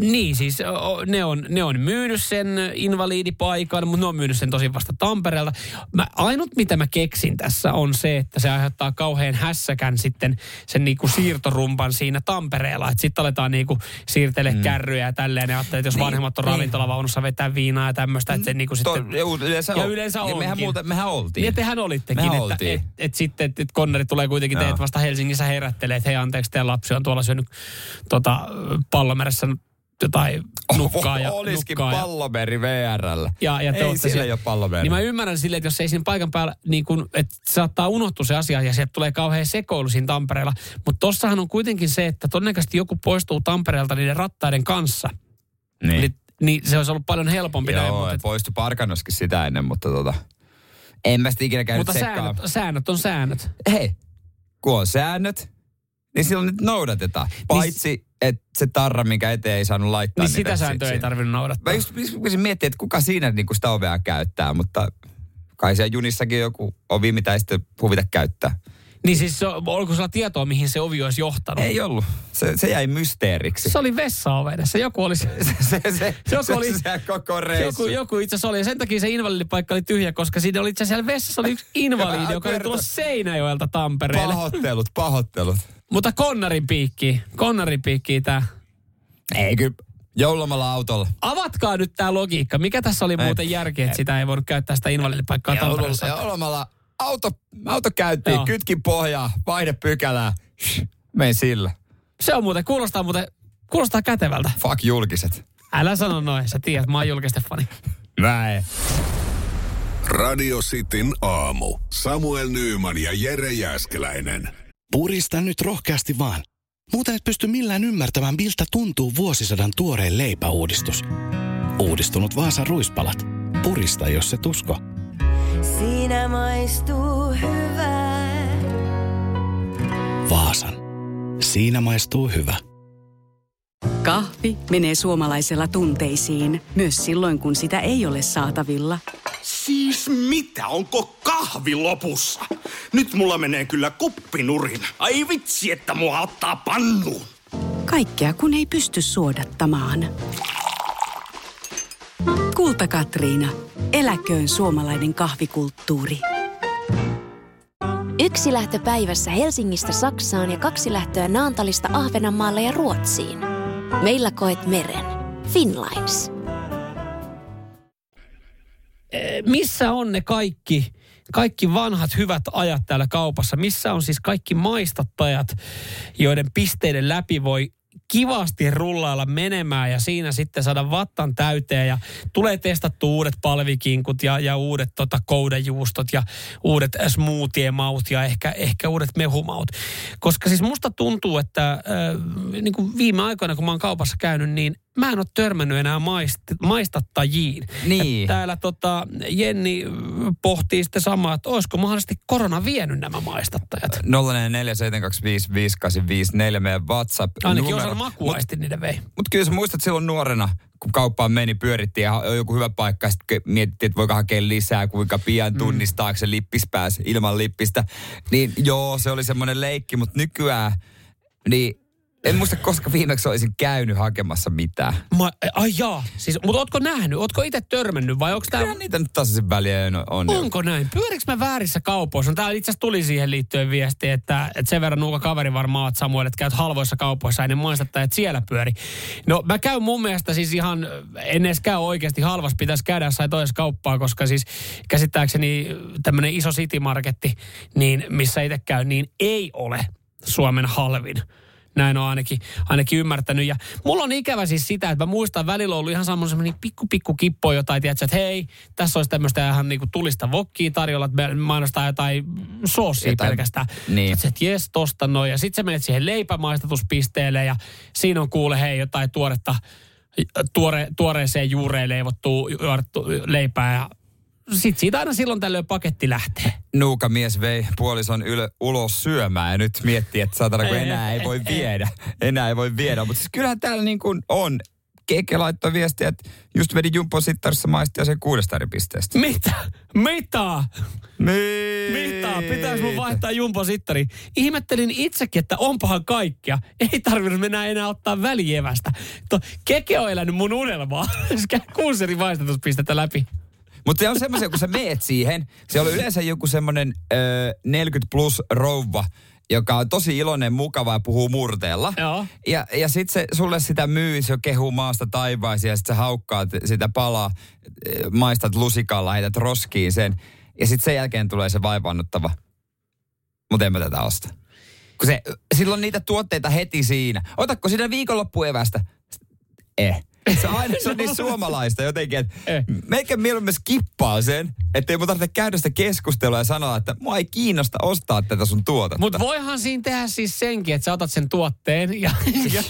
Niin, siis ne on, ne on myynyt sen invalidipaikan, mutta ne on myynyt sen tosi vasta Tampereelta. Mä, ainut, mitä mä keksin tässä on se, että se aiheuttaa kauhean hässäkän sitten sen niinku siirtorumpan siinä Tampereella. Että sitten aletaan niinku siirtele mm. kärryjä ja tälleen. Ja ajattelee, että jos Niin, vanhemmat on niin. ravintolavaunussa vetää viinaa ja tämmöistä, että se niinku To, sitten... yleensä Ja on. yleensä ja mehän, muuten, mehän oltiin. Niin, tehän olittekin, Mehän että et, et sitten, että et konneri tulee kuitenkin teet vasta Helsingissä herättelee, että hei anteeksi, teidän lapsi on tuolla syönyt tota, pallomeressä jotain nukkaa ja Olisikin nukkaa pallomeri VRllä. ja, ja Ei sillä siellä- ei ole pallomeri. Niin mä ymmärrän silleen, että jos ei siinä paikan päällä, niin kun, että saattaa unohtua se asia ja sieltä tulee kauhean sekoilu siinä Tampereella. Mutta tossahan on kuitenkin se, että todennäköisesti joku poistuu Tampereelta niiden rattaiden kanssa. niin. Niin, niin se olisi ollut paljon helpompi näin, Joo, mutta, ja poistui Parkanoskin sitä ennen, mutta tota, en mä sitä ikinä käynyt mutta sekkaan. säännöt, säännöt on säännöt. Hei, kun on säännöt, niin silloin nyt noudatetaan. Paitsi, että se tarra, minkä eteen ei saanut laittaa Niin niitä sitä sääntöä ei tarvinnut noudattaa. Mä just just miettimään, että kuka siinä niin sitä ovea käyttää, mutta kai siellä junissakin joku ovi, mitä ei sitten huvita käyttää. Niin siis oliko sulla tietoa, mihin se ovi olisi johtanut? Ei ollut. Se, se jäi mysteeriksi. Se oli vessaove edessä. Joku oli *laughs* se, se, se, Joku oli- se koko reissu. joku, joku itse asiassa oli. Ja sen takia se invalidipaikka oli tyhjä, koska siinä oli itse asiassa siellä vessassa oli yksi invalidi, joka oli tullut Seinäjoelta Tampereelle. Pahoittelut, pahoittelut. Mutta konnarin piikki, konnarin piikki tää. Ei kyllä, joulomalla autolla. Avatkaa nyt tää logiikka. Mikä tässä oli muuten järkeä, että sitä ei voinut käyttää sitä invalidipaikkaa Tampereessa? Joulomalla auto, auto käytiin, Joo. kytkin pohjaa, vaihde pykälää. Mein sillä. Se on muuten, kuulostaa muuten, kuulostaa kätevältä. Fuck julkiset. Älä sano noin, sä tiedät, mä oon julkisten fani. Mä en. Radio Cityn aamu. Samuel Nyyman ja Jere Jäskeläinen. Purista nyt rohkeasti vaan. Muuten et pysty millään ymmärtämään, miltä tuntuu vuosisadan tuoreen leipäuudistus. Uudistunut Vaasan ruispalat. Purista, jos se tusko. Siinä maistuu hyvää. Vaasan. Siinä maistuu hyvä. Kahvi menee suomalaisella tunteisiin, myös silloin kun sitä ei ole saatavilla. Siis mitä? Onko kahvi lopussa? Nyt mulla menee kyllä kuppinurin. Ai vitsi, että mua ottaa pannuun. Kaikkea kun ei pysty suodattamaan. Kulta Katriina. Eläköön suomalainen kahvikulttuuri. Yksi lähtö päivässä Helsingistä Saksaan ja kaksi lähtöä Naantalista Ahvenanmaalle ja Ruotsiin. Meillä koet meren. Finlines. missä on ne kaikki, kaikki vanhat hyvät ajat täällä kaupassa? Missä on siis kaikki maistattajat, joiden pisteiden läpi voi kivasti rullailla menemään ja siinä sitten saada vattan täyteen ja tulee testattu uudet palvikinkut ja, ja uudet tota, koudajuustot ja uudet smoothie-maut ja ehkä, ehkä uudet mehumaut. Koska siis musta tuntuu, että äh, niin kuin viime aikoina kun mä oon kaupassa käynyt, niin mä en ole törmännyt enää maist, maistattajiin. Niin. Ja täällä tota, Jenni pohtii sitten samaa, että olisiko mahdollisesti korona vienyt nämä maistattajat. 0447255854 meidän WhatsApp. Ainakin osa makuaisti niiden vei. Mutta kyllä sä muistat silloin nuorena, kun kauppaan meni, pyörittiin ja joku hyvä paikka, sitten mietittiin, että voiko hakea lisää, kuinka pian tunnistaako se lippis pääsi ilman lippistä. Niin joo, se oli semmoinen leikki, mutta nykyään, niin en muista, koska viimeksi olisin käynyt hakemassa mitään. Ma, ai jaa, siis, mutta ootko nähnyt, ootko itse törmännyt vai onko tämä... Niitä nyt tasaisin väliä on. on Onko näin? Pyöriks mä väärissä kaupoissa? No, täällä itse asiassa tuli siihen liittyen viesti, että, että sen verran nuuka kaveri varmaan oot Samuel, että käyt halvoissa kaupoissa ja ne maistattajat siellä pyöri. No mä käyn mun mielestä siis ihan, en edes käy oikeasti halvassa, pitäisi käydä jossain toisessa kauppaa, koska siis käsittääkseni tämmöinen iso city marketti, niin missä itse käy, niin ei ole Suomen halvin. Näin on ainakin, ainakin ymmärtänyt. Ja mulla on ikävä siis sitä, että mä muistan välillä on ollut ihan semmoinen pikku pikku kippo jotain, tiedätkö, että hei, tässä olisi tämmöistä ihan niinku tulista vokkia tarjolla, että me mainostaa jotain soosia Jotain- pelkästään. niin. Että et jes, tosta noin. Ja sitten sä menet siihen leipämaistatuspisteelle ja siinä on kuule hei jotain tuoretta, tuore, tuoreeseen juureen leivottua juorettu leipää ja sit siitä aina silloin tällöin paketti lähtee. Nuuka mies vei puolison yle, ulos syömään ja nyt miettii, että saatana, kun enää ei voi viedä. Enää ei voi viedä, mutta siis kyllähän täällä niin kuin on. Keke laittoi viestiä, että just vedi Jumpo Sittarissa maistia sen kuudesta eri pisteestä. Mitä? Mitä? Mitä? Pitäis mun vaihtaa Jumpo Sittari? Ihmettelin itsekin, että onpahan kaikkea. Ei tarvinnut mennä enää ottaa välievästä. To, keke on elänyt mun unelmaa. *laughs* Kuusi eri maistatuspistettä läpi. Mutta se on semmoisia, kun sä meet siihen, se on yleensä joku semmoinen ö, 40 plus rouva, joka on tosi iloinen, mukava ja puhuu murteella. Joo. Ja, ja sitten se sulle sitä myy, se kehuu maasta taivaisiin ja sitten sä haukkaat sitä palaa, maistat lusikalla, heität roskiin sen. Ja sitten sen jälkeen tulee se vaivaannuttava. Mutta en mä tätä osta. Kun se, silloin niitä tuotteita heti siinä. Otatko siinä viikonloppuevästä? eh. Se on aina se on niin suomalaista jotenkin, että Eh. meikä mieluummin skippaa sen, ettei mun tarvitse käydä sitä keskustelua ja sanoa, että mua ei kiinnosta ostaa tätä sun tuotetta. Mutta voihan siinä tehdä siis senkin, että sä otat sen tuotteen ja... ja,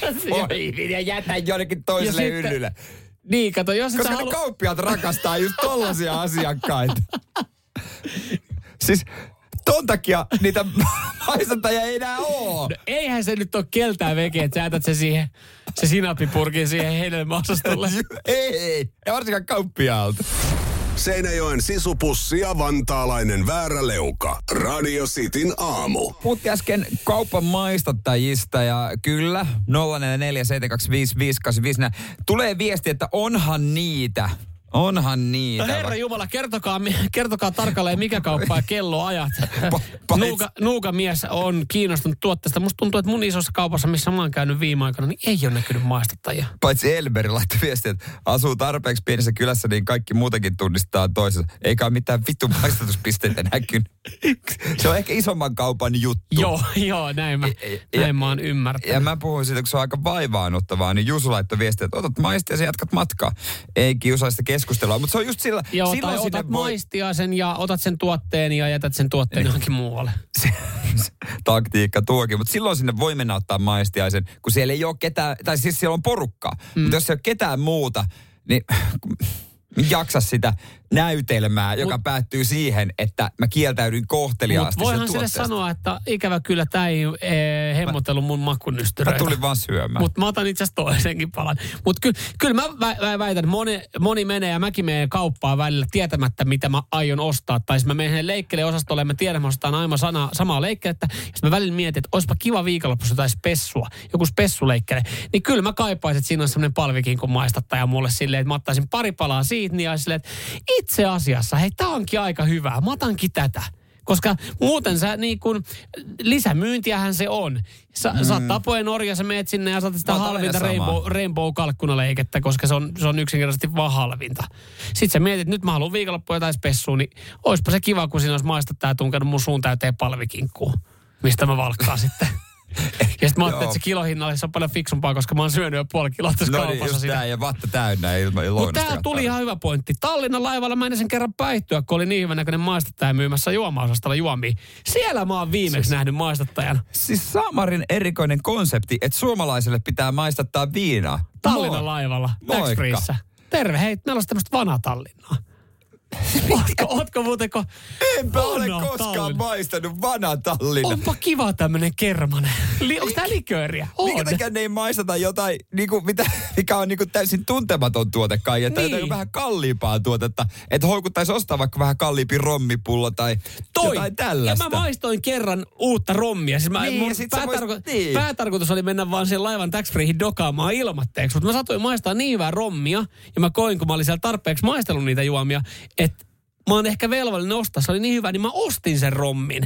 ja jätä jonnekin toiselle Ja sitten- yllylle. niin, kato, jos Koska ne halu... kauppiaat rakastaa just tollasia asiakkaita. *laughs* siis ton takia niitä *laughs* maistattajia ei enää oo. No, eihän se nyt ole keltään veke, että sä jätät se siihen, se sinappipurkin siihen hedelmäosastolle. *laughs* ei, ei, ei varsinkaan kauppiaalta. Seinäjoen sisupussi ja vantaalainen vääräleuka. Radio Cityn aamu. Puhuttiin äsken kaupan maistattajista ja kyllä 0447255854. Tulee viesti, että onhan niitä. Onhan niitä. No herra Jumala, kertokaa, kertokaa tarkalleen mikä kauppa ja kelloajat. *laughs* Nuuka, Nuuka mies on kiinnostunut tuotteesta. Musta tuntuu, että mun isossa kaupassa, missä mä oon käynyt viime aikoina, niin ei ole näkynyt maistattajia. Paitsi Elberi laittoi viestiä, että asuu tarpeeksi pienessä kylässä, niin kaikki muutenkin tunnistaa toisensa. Eikä ole mitään vittu maistatuspisteitä *laughs* näkynyt. Se on ehkä isomman kaupan juttu. Joo, joo, näin mä, Ja- näin mä oon ymmärtänyt. Ja mä puhuin siitä, kun se on aika vaivaannuttavaa, niin Jusu laittoi viestiä, että otat maistia ja jatkat matkaa. Ei kiusaista keskustelua, mutta se on just sillä, Joo, silloin tai otat voi- maistiaisen ja otat sen tuotteen ja jätät sen tuotteen johonkin muualle. *laughs* se, se taktiikka tuokin, mutta silloin sinne voi mennä ottaa maistiaisen, kun siellä ei ole ketään, tai siis siellä on porukkaa. Mm. Mutta jos ei ole ketään muuta, niin *laughs* jaksa sitä näytelmää, joka päättyy siihen, että mä kieltäydyn kohteliaasti Mutta voihan sille sanoa, että ikävä kyllä tämä ei e, hemmotellut mun Mä makunystyröitä. tulin vaan syömään. Mutta mä otan itse asiassa toisenkin palan. Mutta ky, kyllä mä vä, vä, väitän, moni, moni menee ja mäkin menen kauppaan välillä tietämättä, mitä mä aion ostaa. Tai siis mä menen leikkele osastolle ja mä tiedän, että mä ostan aivan sana, samaa leikkelettä. Sitten mä välillä mietin, että olisipa kiva viikonloppuissa jotain spessua, joku spessuleikkele. Niin kyllä mä kaipaisin, että siinä on semmoinen palvikin kun maistattaja mulle silleen, että mä ottaisin pari palaa siitä niin silleen, että itse asiassa, hei tää onkin aika hyvää, mä otankin tätä. Koska muuten sä niin kun, lisämyyntiähän se on. Sä, mm. sä oot Tapojen orja, sä meet sinne ja saatat sitä halvinta samaa. rainbow, rainbow-kalkkunaleikettä, koska se on, se on yksinkertaisesti vaan halvinta. Sitten sä mietit, nyt mä haluan viikonloppuun jotain spessua, niin oispa se kiva, kun siinä olisi maistattaa ja tunkenut mun suun täyteen palvikinkkuu, mistä mä valkkaan *laughs* sitten. *laughs* Ja sitten mä ajattelin, että se kilohinnalle se on paljon fiksumpaa, koska mä oon syönyt jo puoli kiloa tässä No niin, kaupassa just siinä. tää ja vatta täynnä ilman Mutta tää tuli ihan hyvä pointti. Tallinnan laivalla mä en sen kerran päihtyä, kun oli niin hyvän näköinen maistattaja myymässä juomaosastolla juomia. Siellä mä oon viimeksi nähnyt maistattajan. Siis Samarin erikoinen konsepti, että suomalaiselle pitää maistattaa viinaa. Tallinnan Moi. laivalla, Moikka. Terve, hei, meillä on tämmöistä vanhaa Tallinnaa. *laughs* ootko, ootko muuten ko... Enpä ole koskaan Tallinna. maistanut vanha Tallinna. Onpa kiva tämmönen kermanen. Li, onko tää likööriä? On. Minkä takia ne ei maistata jotain, niinku, mitä, mikä on niinku täysin tuntematon tuote kai, että Niin. jotain vähän kalliimpaa tuotetta. Että houkuttaisi ostaa vaikka vähän kalliimpi rommipullo tai Toi. jotain tällaista. Ja mä maistoin kerran uutta rommia. Siis mä, Niin, mun päätarko- voisit- niin. päätarkoitus oli mennä vaan sen laivan tax dokaamaan ilmatteeksi. Mutta mä satuin maistaa niin hyvää rommia, ja mä koin, kun mä olin siellä tarpeeksi maistellut niitä juomia, että mä oon ehkä velvollinen ostaa. Se oli niin hyvä, niin mä ostin sen rommin.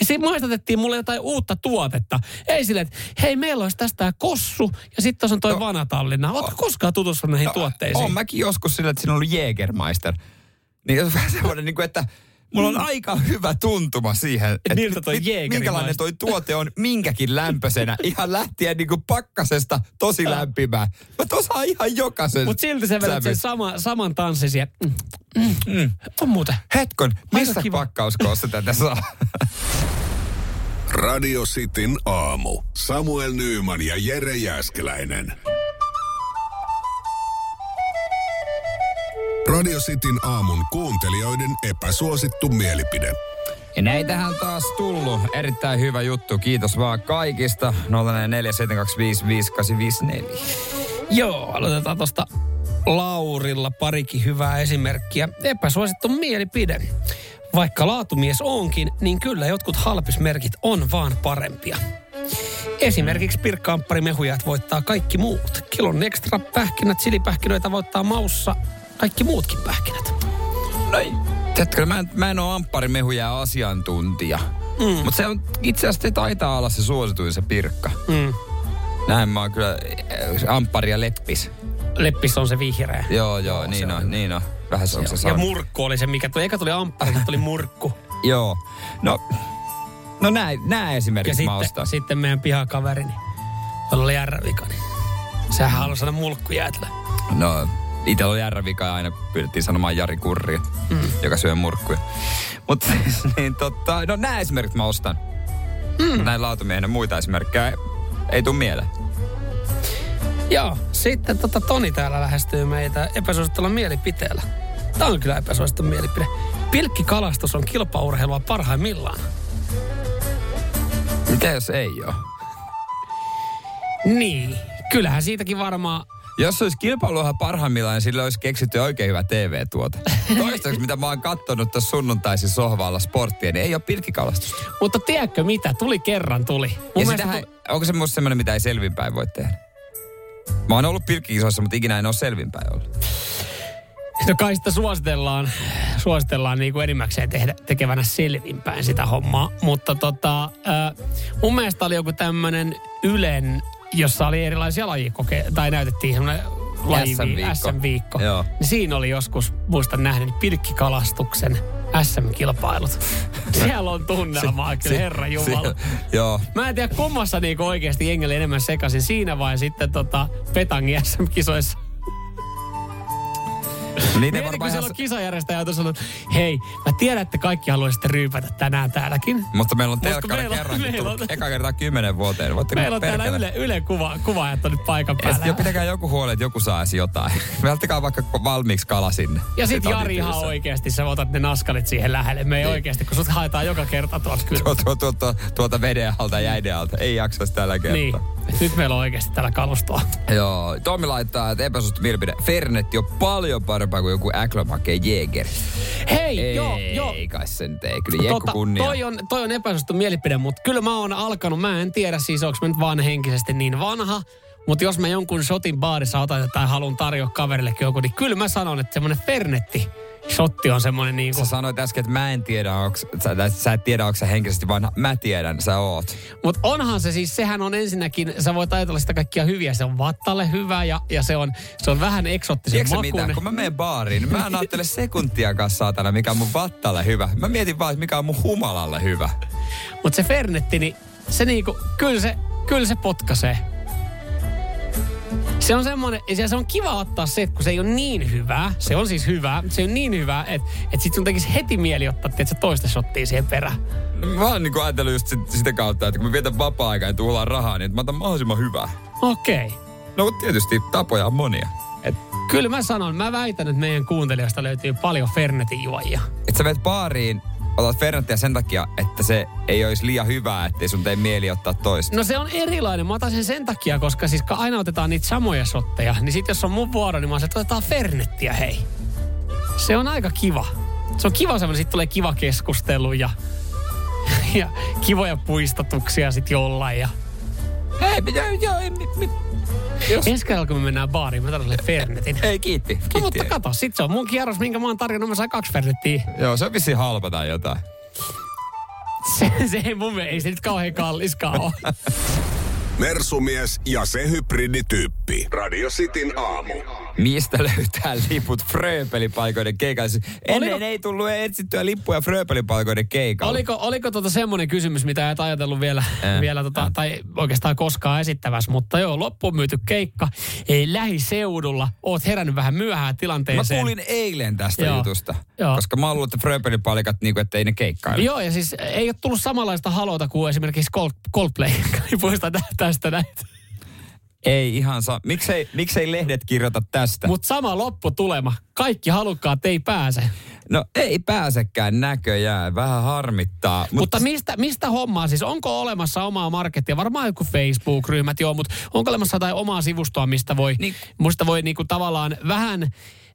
Ja siinä maistatettiin mulle jotain uutta tuotetta. Ei silleen, että hei, meillä olisi tästä tää kossu, ja sitten tuossa on toi no, Vana Tallinna. Ootko koskaan tutustunut näihin tuotteisiin? On mäkin joskus sillä, että siinä on ollut Jägermeister. Niin *laughs* se on vähän semmoinen, niin kuin, että mulla on aika hyvä tuntuma siihen, että miltä toi mit- minkälainen toi tuote on minkäkin lämpöisenä. Ihan lähtien niin kuin pakkasesta tosi lämpimään. Mä tosaan ihan jokaisen Mutta silti sä vedät sen sama, saman tanssin siihen. Mm, mm, mm. On muuten. Hetkon, missä pakkauskoossa tätä saa? Radio Cityn aamu. Samuel Nyyman ja Jere Jäskeläinen. Radio Cityn aamun kuuntelijoiden epäsuosittu mielipide. Ja näitähän taas tullut. Erittäin hyvä juttu. Kiitos vaan kaikista. 0472555854. Joo, aloitetaan tuosta Laurilla parikin hyvää esimerkkiä. Epäsuosittu mielipide. Vaikka laatumies onkin, niin kyllä jotkut halpismerkit on vaan parempia. Esimerkiksi pirkkaampparimehujaat voittaa kaikki muut. Kilon ekstra pähkinät, silipähkinöitä voittaa maussa kaikki muutkin pähkinät. Tiedätkö, mä en, mä en ole ampparimehuja asiantuntija. Mm. Mutta se on itse asiassa taitaa olla se suosituin se pirkka. Mm. Näin mä oon kyllä äh, amppari ja leppis. Leppis on se vihreä. Joo, joo, niin on, niin on. Vähän se on se Ja murkku oli se, mikä tuli. Eka tuli amppari, tuli murkku. *laughs* Joo. No, no nää, nää Ja esimerkiksi mä sitten, ostan. sitten meidän pihakaverini, jolla oli järrävika, niin Sehän haluaa saada mulkkujäätelö. No, itse oli järvika aina pyydettiin sanomaan Jari Kurria, mm. joka syö murkkuja. Mutta siis, niin totta, no nämä esimerkit mä ostan. Mm. Näin lautamiehenä muita esimerkkejä ei, ei tule mieleen. Joo, sitten tota Toni täällä lähestyy meitä epäsuosittulla mielipiteellä. Tämä on kyllä epäsuosittu mielipide. Pilkkikalastus on kilpaurheilua parhaimmillaan. Mitä jos ei ole? Niin, kyllähän siitäkin varmaan Jos olisi kilpailuhan parhaimmillaan, niin sillä olisi keksitty oikein hyvä TV-tuote. Toistaiseksi, mitä mä oon kattonut tässä sunnuntaisin sohvalla sporttia, niin ei ole pilkkikalastusta. Mutta tiedätkö mitä? Tuli kerran, tuli. Mun Ja sitähän, tu- onko se musta semmoinen, mitä ei selvinpäin voi tehdä? Mä oon ollut pilkkikisoissa, mutta ikinä en ole selvinpäin ollut. No kai sitä suositellaan, suositellaan niin kuin enimmäkseen tehdä, tekevänä selvinpäin sitä hommaa. Mutta tota, äh, mun mielestä oli joku tämmönen Ylen, jossa oli erilaisia lajikokeita, tai näytettiin semmoinen SM-viikko. SM-viikko. Joo. Niin siinä oli joskus, muistan nähden, pilkkikalastuksen SM-kilpailut. *laughs* Siellä on tunnelmaa kyllä, herra Jumala. Si- joo. Mä en tiedä kummassa niinku oikeasti jengi oli enemmän sekaisin siinä vai sitten tota Petangin SM-kisoissa. Niitä ei Mieti, kun varmaan siellä on kisajärjestäjä, joka sanoo, että hei, mä tiedän, että kaikki haluaisitte ryypätä tänään täälläkin. Mutta meillä on telkkari on- kerrankin meillä on- eka kertaa kymmenen vuoteen. Voitteko Meillä on täällä perkele? Yle, Yle kuva, kuvaajat on nyt paikan päällä. jo pitäkää joku huoli, että joku saa jotain. *laughs* Välttäkää vaikka valmiiksi kala sinne. Ja sit Sit on Jari niin ihan oikeasti, sä otat ne naskalit siihen lähelle. Me ei Niin. oikeasti, kun sut haetaan joka kerta tuolta kyllä. Tuo, tuo, tuo, tuo, tuolta veden alta ja jäiden alta. Ei jaksaisi tällä kertaa. Niin. Nyt meillä on oikeasti täällä kalustoa. Joo, Tommi laittaa, että epäsuosittu mielipide. Fernetti on paljon parempaa kuin joku Äklomake Jäger. Hei, ei, joo, joo. Ei kai sen tee. Kyllä Jekku kunnia. toi on, toi on epäsuosittu mielipide, mutta kyllä mä oon alkanut, mä en tiedä siis, onko mä nyt vaan henkisesti niin vanha, mutta jos mä jonkun shotin baarissa otan tai haluan tarjoa kaverillekin joku, niin kyllä mä sanon, että semmoinen Fernetti shotti on semmoinen niin Sä kuin, sanoit äsken, että mä en tiedä, onks, sä, sä et tiedä, onko sä henkisesti vanha. Mä tiedän, sä oot. mutta onhan se siis, sehän on ensinnäkin, sä voit ajatella sitä kaikkia hyviä, se on vattalle hyvä ja, ja se, on, se on vähän eksottisen sä makuinen. mitä? Kun mä menen baariin, mä en ajattele sekuntiakaan saatana, mikä on mun vattalle hyvä. Mä mietin vaan, mikä on mun humalalle hyvä. Mutta se Fernetti, niin se niinku, kyllä se, kyllä se potkaisee. Se on semmoinen, ja se on kiva ottaa se, että kun se ei ole niin hyvää, se on siis hyvää, se on niin hyvää, että, että sit sun tekisi heti mieli ottaa tietysti, toista shottia siihen perään. Mä oon niinku ajatellut just sit, sitä kautta, että kun mä vietän vapaa-aikaa ja tuhlaan rahaa, niin että mä otan mahdollisimman hyvää. Okei. Okay. No tietysti tapoja on monia. Et, Kyllä mä sanon, mä väitän, että meidän kuuntelijoista löytyy paljon Fernetin juojia. et sä menet baariin, otat Fernettiä sen takia, että se ei olisi liian hyvää, ettei sun tee mieli ottaa toista. No se on erilainen. Mä otan sen sen takia, koska siis aina otetaan niitä samoja shotteja, niin sit jos on mun vuoro, niin mä se, että otetaan Fernettiä, hei. Se on aika kiva. Se on kiva semmoinen, sit tulee kiva keskustelu ja, ja kivoja puistatuksia sit jollain. Ja... Hei, mitä, joo, ei, mi, mi, Jos... Ensi kerralla, kun me mennään baariin, mä tarvitsen Fernetin. ei kiitti. kiitti. No, mutta kato, sit se on mun kierros, minkä mä oon tarjonnut, mä sain kaksi Fernettiä. Joo, se on vissiin halpa tai jotain. Se, se ei mun mielestä, ei se nyt kauhean kalliskaan ole. Mersumies ja se hybridityyppi. Radio Cityn aamu. Mistä löytää liput Frööpelipaikoiden keikalle? Siis Ennen Oliko- ei tullut etsittyä lippuja Frööpelipaikoiden keikalle. Oliko, oliko tota semmoinen kysymys, mitä et ajatellut vielä, Äh, vielä tota, tai oikeastaan koskaan esittävässä, mutta joo, loppuun myyty keikka ei lähiseudulla. Oot herännyt vähän myöhään Mä tilanteeseen. kuulin eilen tästä Joo. jutusta. Joo. Koska mä luullut, että Frööpelipalikat, niinku, että ei ne keikkaile. Joo, ja siis ei ole tullut samanlaista halota kuin esimerkiksi Cold, Coldplay. Ei puhuta tä- tästä näitä. Ei ihan saa. Miksei, miksei lehdet kirjoita tästä? Mutta sama lopputulema. Kaikki halukkaat ei pääse. No ei pääsekään näköjään. Vähän harmittaa. Mut, Mutta mistä, mistä hommaa siis? Onko olemassa omaa markettia? Varmaan joku Facebook-ryhmät, joo, mutta onko olemassa jotain omaa sivustoa, mistä voi, niin. musta voi niinku tavallaan vähän,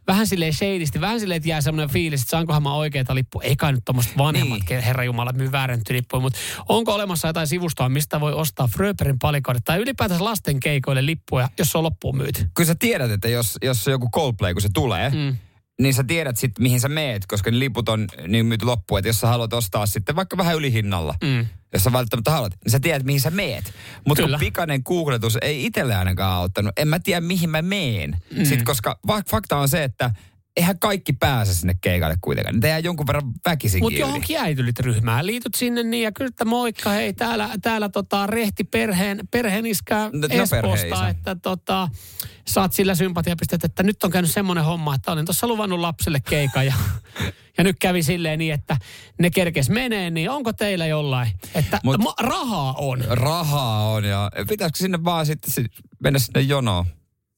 vähän silleen shadisti, vähän silleen, että jää semmoinen fiilis, että saankohan mä oikeita lippu. Ei kai nyt tuommoista vanhemmat, niin. herra Jumala, myy väärennetty lippuja, mutta onko olemassa jotain sivustoa, mistä voi ostaa Fröperin palikoille tai ylipäätänsä lasten keikoille lippuja, jos se on loppuun myyty? Kyllä sä tiedät, että jos, jos joku Coldplay, kun se tulee, mm. Niin sä tiedät sitten, mihin sä meet, koska ne liput on niin myyty loppuun. Että jos sä haluat ostaa sitten vaikka vähän ylihinnalla, mm. jos sä välttämättä haluat, niin sä tiedät, mihin sä meet. Mutta kun pikainen googletus ei itselle ainakaan auttanut, en mä tiedä, mihin mä meen. Mm. Sitten koska fakta on se, että eihän kaikki pääse sinne keikalle kuitenkaan. Ne tehdään jonkun verran väkisinkin Mutta johonkin äitylit ryhmään. Liityt sinne niin ja kyllä, että moikka, hei, täällä, täällä tota, rehti perheen, perheen iskä No, no Espoosta, perheenisä. että tota, saat sillä sympatiapistettä, että nyt on käynyt semmoinen homma, että olin tuossa luvannut lapselle keikan ja, ja nyt kävi silleen niin, että ne kerkes menee, niin onko teillä jollain, että Mut- ma- rahaa on. Rahaa on ja pitäisikö sinne vaan sitten si- mennä sinne jonoon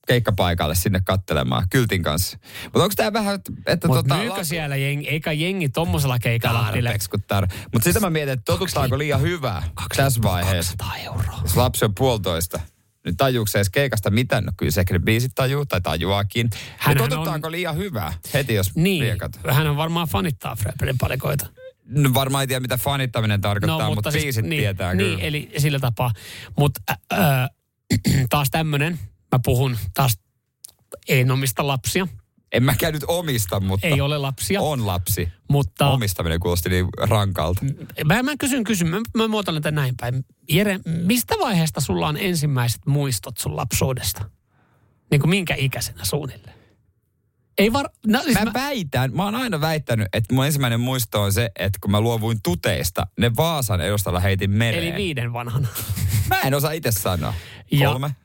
keikkapaikalle sinne kattelemaan kyltin kanssa. Mutta onko tämä vähän, että, Mutta tota, myykö siellä jengi, eikä jengi tommosella keikalla tarpeeksi tar... Mutta sitä mä mietin, että totutaanko liian hyvää tässä vaiheessa. 200 euroa. Jos lapsi on puolitoista, niin tajuuko se edes keikasta mitään? No kyllä se ehkä biisit tajuu tai tajuakin. Ja Hänhän totutaanko liian hyvää heti, jos Niin, liekat? hän on varmaan fanittaa Fröpelin palikoita. No varmaan ei tiedä, mitä fanittaminen tarkoittaa, no, mutta, siis- biisit niin, tietää niin, kyllä. eli sillä tapaa. Mutta äh, äh, taas tämmönen, mä puhun taas, en omista lapsia, En mäkään nyt omista, mutta ei ole lapsia, on lapsi. mutta Omistaminen kuulosti niin rankalta. mä, mä kysyn, kysyn, mä, mä muotoilen tämän näin päin. Jere, mistä vaiheesta sulla on ensimmäiset muistot sun lapsuudesta? Niin kuin minkä ikäisenä suunnilleen? Ei var... No, siis Mä, mä, väitän, mä oon aina väittänyt, että mun ensimmäinen muisto on se, että kun mä luovuin tuteista, ne Vaasan edustalla heitin mereen. eli viiden vanhana. Mä en osaa itse sanoa. Ja- Kolme?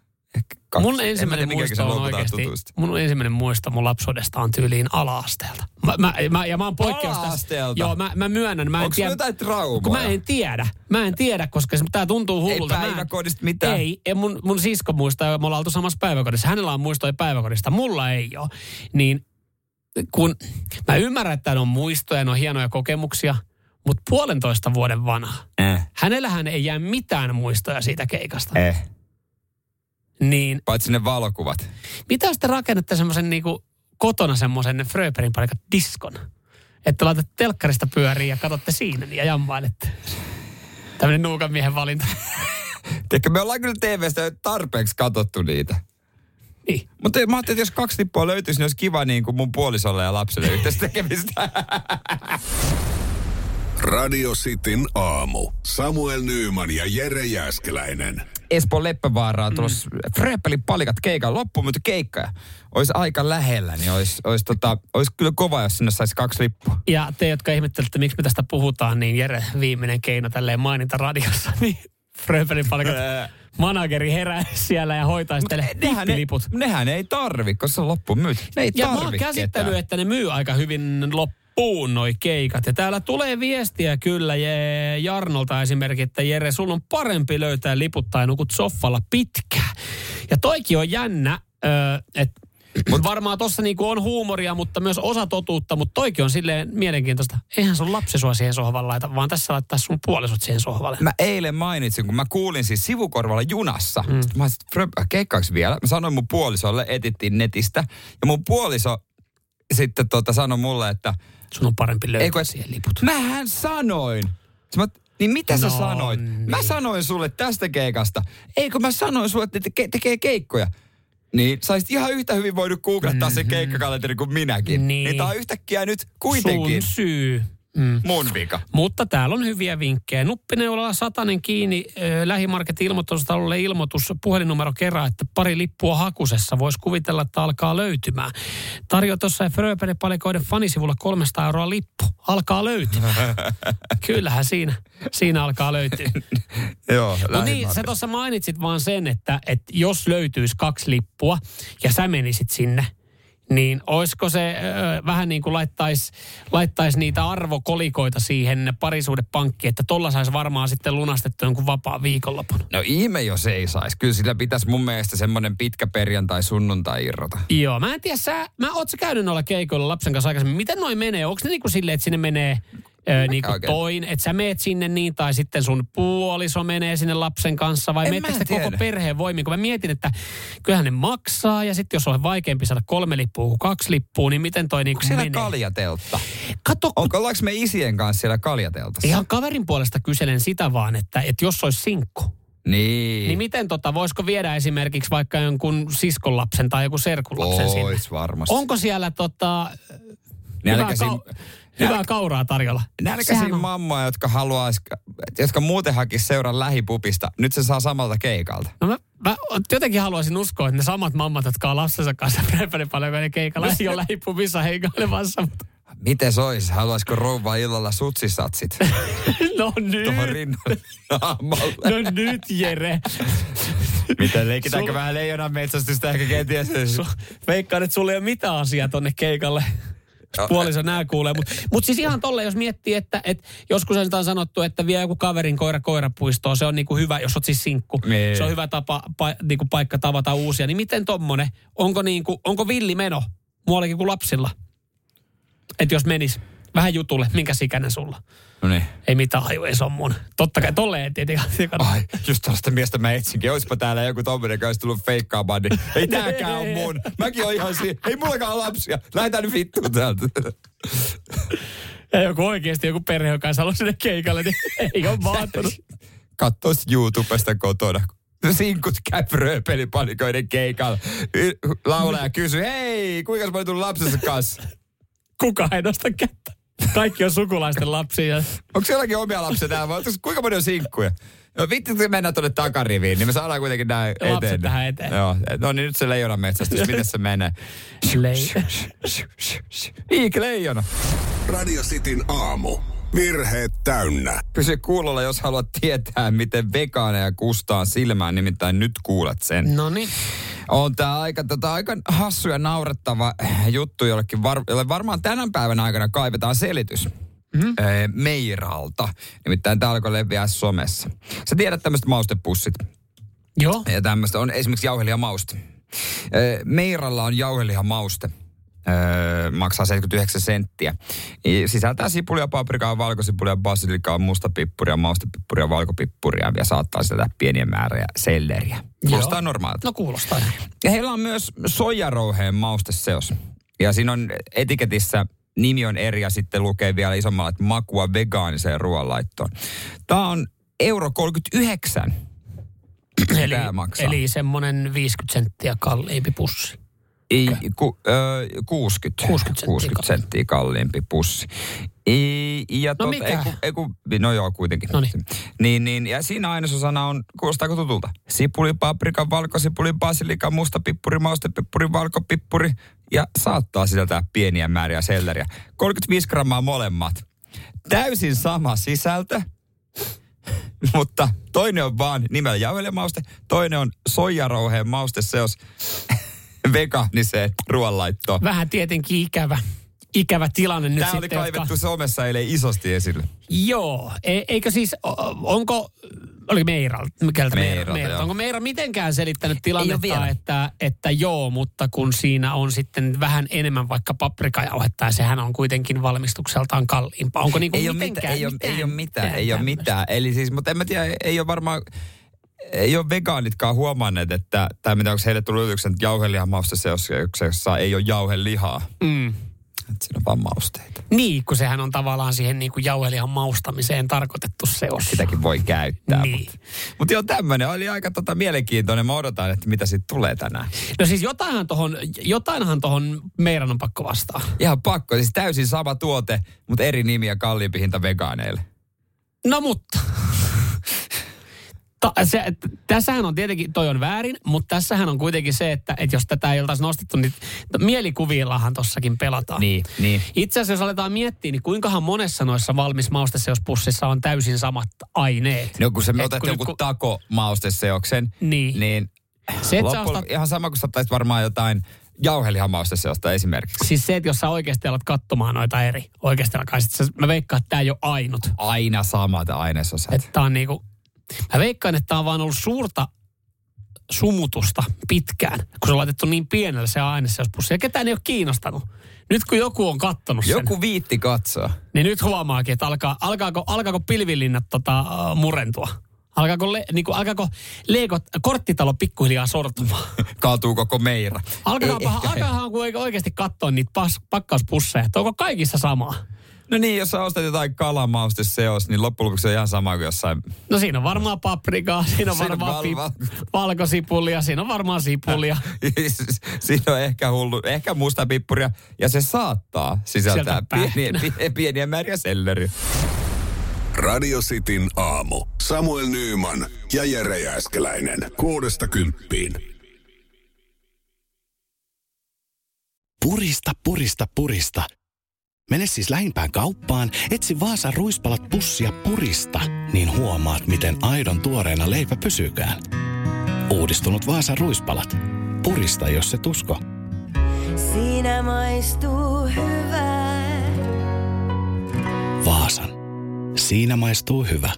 Kaksi. Mun En ensimmäinen mä tiedä, muisto on oikeasti, mun ensimmäinen muisto mun lapsuudesta on tyyliin ala-asteelta. Mä, mä, mä, ja mä oon poikkeus. Ala-asteelta? Joo, mä, mä myönnän. Mä en Onko tiedä, jotain traumaa? mä en tiedä. Mä en tiedä, koska se, tää tuntuu hullulta. Ei Mä en- päiväkodista mitään. Ei, ei mun, mun sisko muistaa, me ollaan oltu samassa päiväkodissa. Hänellä on muistoja päiväkodista, mulla ei ole. Niin kun mä ymmärrän, että on muistoja, ne on hienoja kokemuksia, mutta puolentoista vuoden vanha. Eh, Hänellähän ei jää mitään muistoja siitä keikasta. eh. Niin Paitsi ne valokuvat. mitä jos te rakennatte semmoisen niinku kotona semmoisen Fröberin palikat diskon? Että laitat telkkarista pyöriin ja katsotte siinä niin ja jammailette. Tämmöinen nuukan miehen valinta. *laughs* Tiedätkö, me ollaan kyllä TVstä tarpeeksi katsottu niitä. Niin. Mutta mä ajattelin, että jos kaksi lippua löytyisi, niin olisi kiva niin kuin mun puolisolle ja lapselle yhteistä tekemistä. *laughs* Radio Cityn aamu. Samuel Nyyman ja Jere Jäskeläinen. Espoon Leppävaaraa tulossa mm. Fröppelin palikat keikan loppuun, mutta keikka olisi aika lähellä, niin olisi, olisi, tota, olisi kyllä kova, jos sinne saisi kaksi lippua. Ja te, jotka ihmettelette, miksi me tästä puhutaan, niin Jere viimeinen keino tälleen maininta radiossa, *laughs* niin Fröberin palikat manageri herää siellä ja hoitaisi teille Nehän, ei, liput. nehän ei tarvi, koska se on loppuun myyty. Ne ei Ja mä tarvi oon käsittänyt, ketään. että ne myy aika hyvin loppuun noi keikat. Ja täällä tulee viestiä kyllä je, Jarnolta esimerkiksi, että Jere, sulla on parempi löytää liput tai nukut soffalla pitkään. Ja toikin on jännä, että Mut varmaan tossa niinku on huumoria, mutta myös osa totuutta, mutta toikin on silleen mielenkiintoista. Eihän sun lapsi sua siihen sohvalle laita, vaan tässä laittaa sun puolisot siihen sohvalle. Mä eilen mainitsin, kun mä kuulin siis sivukorvalla junassa. Mm. Mä olisin, että keikkaaks vielä? Mä sanoin mun puolisolle, etittiin netistä. Ja mun puoliso sitten tota sanoi mulle, että... Sun on parempi löytää Eikö, siihen liput. Mähän sanoin. Mä, niin mitä sä No sanoit? niin. Mä sanoin sulle tästä keikasta. Eikö mä sanoin sulle, että teke, tekee keikkoja? Niin, saisit ihan yhtä hyvin voinut googlettaa mm-hmm. sen keikkakalenteri kuin minäkin. Niin. niin tää on yhtäkkiä nyt kuitenkin Sun syy. Mm. mun vika. Mutta täällä on hyviä vinkkejä. Nuppineulalla satanen kiinni, äh, lähimarketin ilmoitustalulle ilmoitus, puhelinnumero kerran, että pari lippua hakusessa. Voisi kuvitella, että alkaa löytymään. Tarjo tuossa Fröpeli-palikoiden fanisivulla 300 euroa lippu. Alkaa löytymään. *laughs* Kyllähän siinä, siinä alkaa löytyä. *laughs* Joo, Mutta niin, sä tuossa mainitsit vaan sen, että, että jos löytyisi kaksi lippua ja sä menisit sinne, niin olisiko se ö, vähän niin kuin laittaisi laittaisi niitä arvokolikoita siihen parisuudepankkiin, että tolla saisi varmaan sitten lunastettua jonkun vapaa viikonlopun. No ihme, jos ei saisi. Kyllä sillä pitäisi mun mielestä semmoinen pitkä perjantai sunnuntai irrota. Joo, mä en tiedä, sä, mä oot sä käynyt noilla keikoilla lapsen kanssa aikaisemmin. Miten noin menee? Onko ne niinku silleen, että sinne menee ö, niinku oikein. toin, että sä meet sinne niin, tai sitten sun puoliso menee sinne lapsen kanssa, vai meettekö mä te koko perheen voimin? Kun mä mietin, että kyllähän ne maksaa, ja sitten jos on vaikeampi saada kolme lippua kuin kaksi lippua, niin miten toi niinku Onko siellä menee? kaljateltta? Kato, Onko, ollaanko me isien kanssa siellä kaljateltassa? ihan kaverin puolesta kyselen sitä vaan, että, että jos olisi sinkku, Niin. niin miten tota, voisiko viedä esimerkiksi vaikka jonkun siskon lapsen tai joku serkun lapsen sinne? Varmasti. Onko siellä tota, Nälkäisin, kau- hyvää kauraa tarjolla? on- mammoja, jotka haluais, jotka muuten hakis seuran lähipupista. Nyt se saa samalta keikalta. No mä, mä jotenkin haluaisin uskoa, että ne samat mammat, jotka on lapsensa kanssa prepari paljon, ne keikalla ei ole lähipuvissa heikailemassa. Mutta... Miten se olisi? Haluaisiko rouva illalla sutsisatsit? *laughs* no nyt. Tuohon rinnalle naamalle. No nyt Jere. Miten leikitäänkö Sul- vähän leijonan metsästystä ehkä kenties? Su- veikkaan, että sulla ei ole mitään asiaa tonne keikalle. Puoliso nää kuulee. Mutta mut siis ihan tolle, jos miettii, että et joskus on sanottu, että vie joku kaverin koira koirapuistoon. Se on niinku hyvä, jos oot siis sinkku. Niin. Se on hyvä tapa, pa, niinku paikka tavata uusia. Niin miten tommonen? Onko, niinku, onko villi meno muuallekin kuin lapsilla? Että jos menis vähän jutulle, minkä ikäinen sulla? No niin. Ei mitään haju, ei se on mun. Totta kai tolle ei tietenkään. Ai, just tällaista miestä mä etsinkin. Oispa täällä joku tommonen, joka olisi tullut feikkaamaan, niin ei tääkään on mun. Mäkin oon ihan siinä. Ei mullakaan ole lapsia. Lähetään nyt vittuun täältä. Ja joku oikeasti joku perhe, joka olisi halunnut sinne keikalle, niin ei ole mahtunut. Katsois YouTubesta kotona. Sinkut käy rööpelipanikoiden keikalla. Laulaja kysyy, hei, kuinka mä tullut lapsensa kanssa? Kuka ei nosta kättä? Kaikki on sukulaisten lapsia. Onko sielläkin omia lapsia täällä? vai Kuinka paljon on sinkkuja? No vittu, kun mennään tuonne takariviin, niin me saadaan kuitenkin näin Lapset eteen. tähän eteen. Joo, no niin nyt se leijonan metsästys, miten se menee? Lei. Iik leijona. Radio Cityn aamu. Virheet täynnä. Pysy kuulolla, jos haluat tietää, miten vegaaneja kustaa silmään, nimittäin nyt kuulet sen. No niin. On tää aika, tota, aika hassu ja naurettava juttu, jollekin var, jolle varmaan tänä päivän aikana kaivetaan selitys. Mm-hmm. Meiralta. Nimittäin tää alkoi leviää somessa. Sä tiedät tämmöiset maustepussit. Joo. Ja tämmöistä on esimerkiksi jauhelihamauste. Ö, Meiralla on jauhelihamauste. Öö, maksaa 79 senttiä. Sisältää sipulia, paprikaa, valkosipulia, basilikaa, mustapippuria, maustepippuria, valkopippuria ja saattaa sieltä pieniä määriä selleriä. Kuulostaa Joo. normaalilta. No kuulostaa. Ja heillä on myös soijarouheen mausteseos. Ja siinä on etiketissä nimi on eri ja sitten lukee vielä isommalla, että makua vegaaniseen ruoanlaittoon. Tämä on euro 39. Eli, eli semmonen 50 senttiä kalliimpi pussi. Ei, ku, ö, 60, 60 senttiä 60 senttiä kalliimpi pussi. Ei, ja No mikä? Ei, ku, ei, ku, no joo, kuitenkin. Noniin. Niin, niin, ja siinä ainesosana on, kuulostaako tutulta? Sipuli, paprika, valkosipuli, basilika, mustapippuri, maustepippuri, valkopippuri ja saattaa sisältää pieniä määriä selleriä. 35 grammaa molemmat. Täysin sama sisältö, *laughs* mutta toinen on vaan nimellä jauhelimauste, toinen on soijarouheen mausteseos *laughs* vegaaniseen ruoanlaittoon. Vähän tietenkin ikävä, ikävä tilanne nyt Tämä oli sitten. jotka- kaivettu somessa eilen isosti esille. Joo. E- eikö siis, onko, oli Meiralta, mikeltä Meira, Meiralta, Meiralta. joo. Onko Meira mitenkään selittänyt tilannetta, että, että joo, mutta kun siinä on sitten vähän enemmän vaikka paprikajauhetta ja sehän on kuitenkin valmistukseltaan kalliimpaa. Onko niinku ei, ole mitenkään, mitään, ei, ole, ei ole mitään, ei ole mitään. Eli siis, mutta en mä tiedä, ei ole varmaan, ei ole vegaanitkaan huomanneet, että, tai mitä onko heille tullut ylityksen, että jauhelihamausteessa, jossa ei ole jauhelihaa. Mm. Että siinä on vaan mausteita. Niin, kun sehän on tavallaan siihen niin kuin jauhelihan maustamiseen tarkoitettu seos. Sitäkin voi käyttää. Niin. Mutta mut joo, tämmöinen oli aika tota mielenkiintoinen. Mä odotan, että mitä siitä tulee tänään. No siis jotainhan tohon, jotainhan tohon meidän on pakko vastaa. Ihan pakko, siis täysin sama tuote, mutta eri nimi ja kalliimpi hinta vegaaneille. No mutta. Ta, se, tässähän on tietenkin, toi on väärin, mutta tässähän on kuitenkin se, että, että jos tätä ei oltaisi nostettu, niin t- mielikuvillahan tossakin pelataan. Niin, niin. Itse asiassa jos aletaan miettiä, niin kuinkahan monessa noissa valmis mausteseospussissa on täysin samat aineet. No kun sä otat kun- jonkun kun- takomausteseoksen, Niin. niin Se, että sä loppujen- ostat- ihan sama kuin sä varmaan jotain jauhelihamaustessa esimerkiksi. Siis se, että jos sä oikeasti alat katsomaan noita eri, oikeasti alkaisit, sä- mä veikkaan, että tämä ei ole ainut. Aina samat ainesosat. Että tää on niinku, mä veikkaan, että tämä on vaan ollut suurta sumutusta pitkään, kun se on laitettu niin pienelle se aineseospussi. Ja ketään ei ole kiinnostanut. Nyt kun joku on kattonut sen, Joku viitti katsoa. niin nyt huomaakin, että alkaa, alkaako, alkaako pilvilinnat tota, äh, murentua. Alkaako, le, niin kuin, alkaako leikot, korttitalo pikkuhiljaa sortumaan? *laughs* Kaatuu koko meira. Ei, ehkä- alkaahan kun oikeasti katsoa niitä pas, pakkauspusseja, että onko kaikissa samaa? No niin, jos sä ostat jotain kalamausteseos, niin loppujen lopuksi se on ihan sama kuin jossain... No siinä on varmaan paprikaa, siinä on Siinä varmaan val- pi- val- valkosipulia, siinä on varmaan sipulia. *laughs* Siinä on ehkä hullu, ehkä mustapippuria, ja se saattaa sisältää pieniä, *laughs* pieniä, pieniä määriä selleriä. Radio Cityn aamu. Samuel Nyyman ja Jere Jääskeläinen. Kuudesta kymppiin. Purista, purista, purista. Mene siis lähimpään kauppaan, etsi Vaasan ruispalat pussia purista, niin huomaat, miten aidon tuoreena leipä pysykään. Uudistunut Vaasan ruispalat. Purista, jos se tusko. Siinä maistuu hyvää. Vaasan. Siinä maistuu hyvä.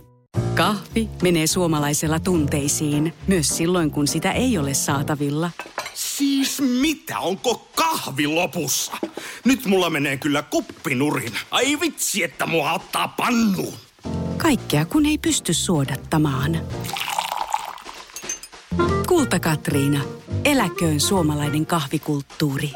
Kahvi menee suomalaisella tunteisiin, myös silloin kun sitä ei ole saatavilla. Siis mitä, onko kahvi lopussa? Nyt mulla menee kyllä kuppinurin. Ai vitsi, että mua ottaa pannuun. Kaikkea kun ei pysty suodattamaan. Kulta Katriina. Eläköön suomalainen kahvikulttuuri.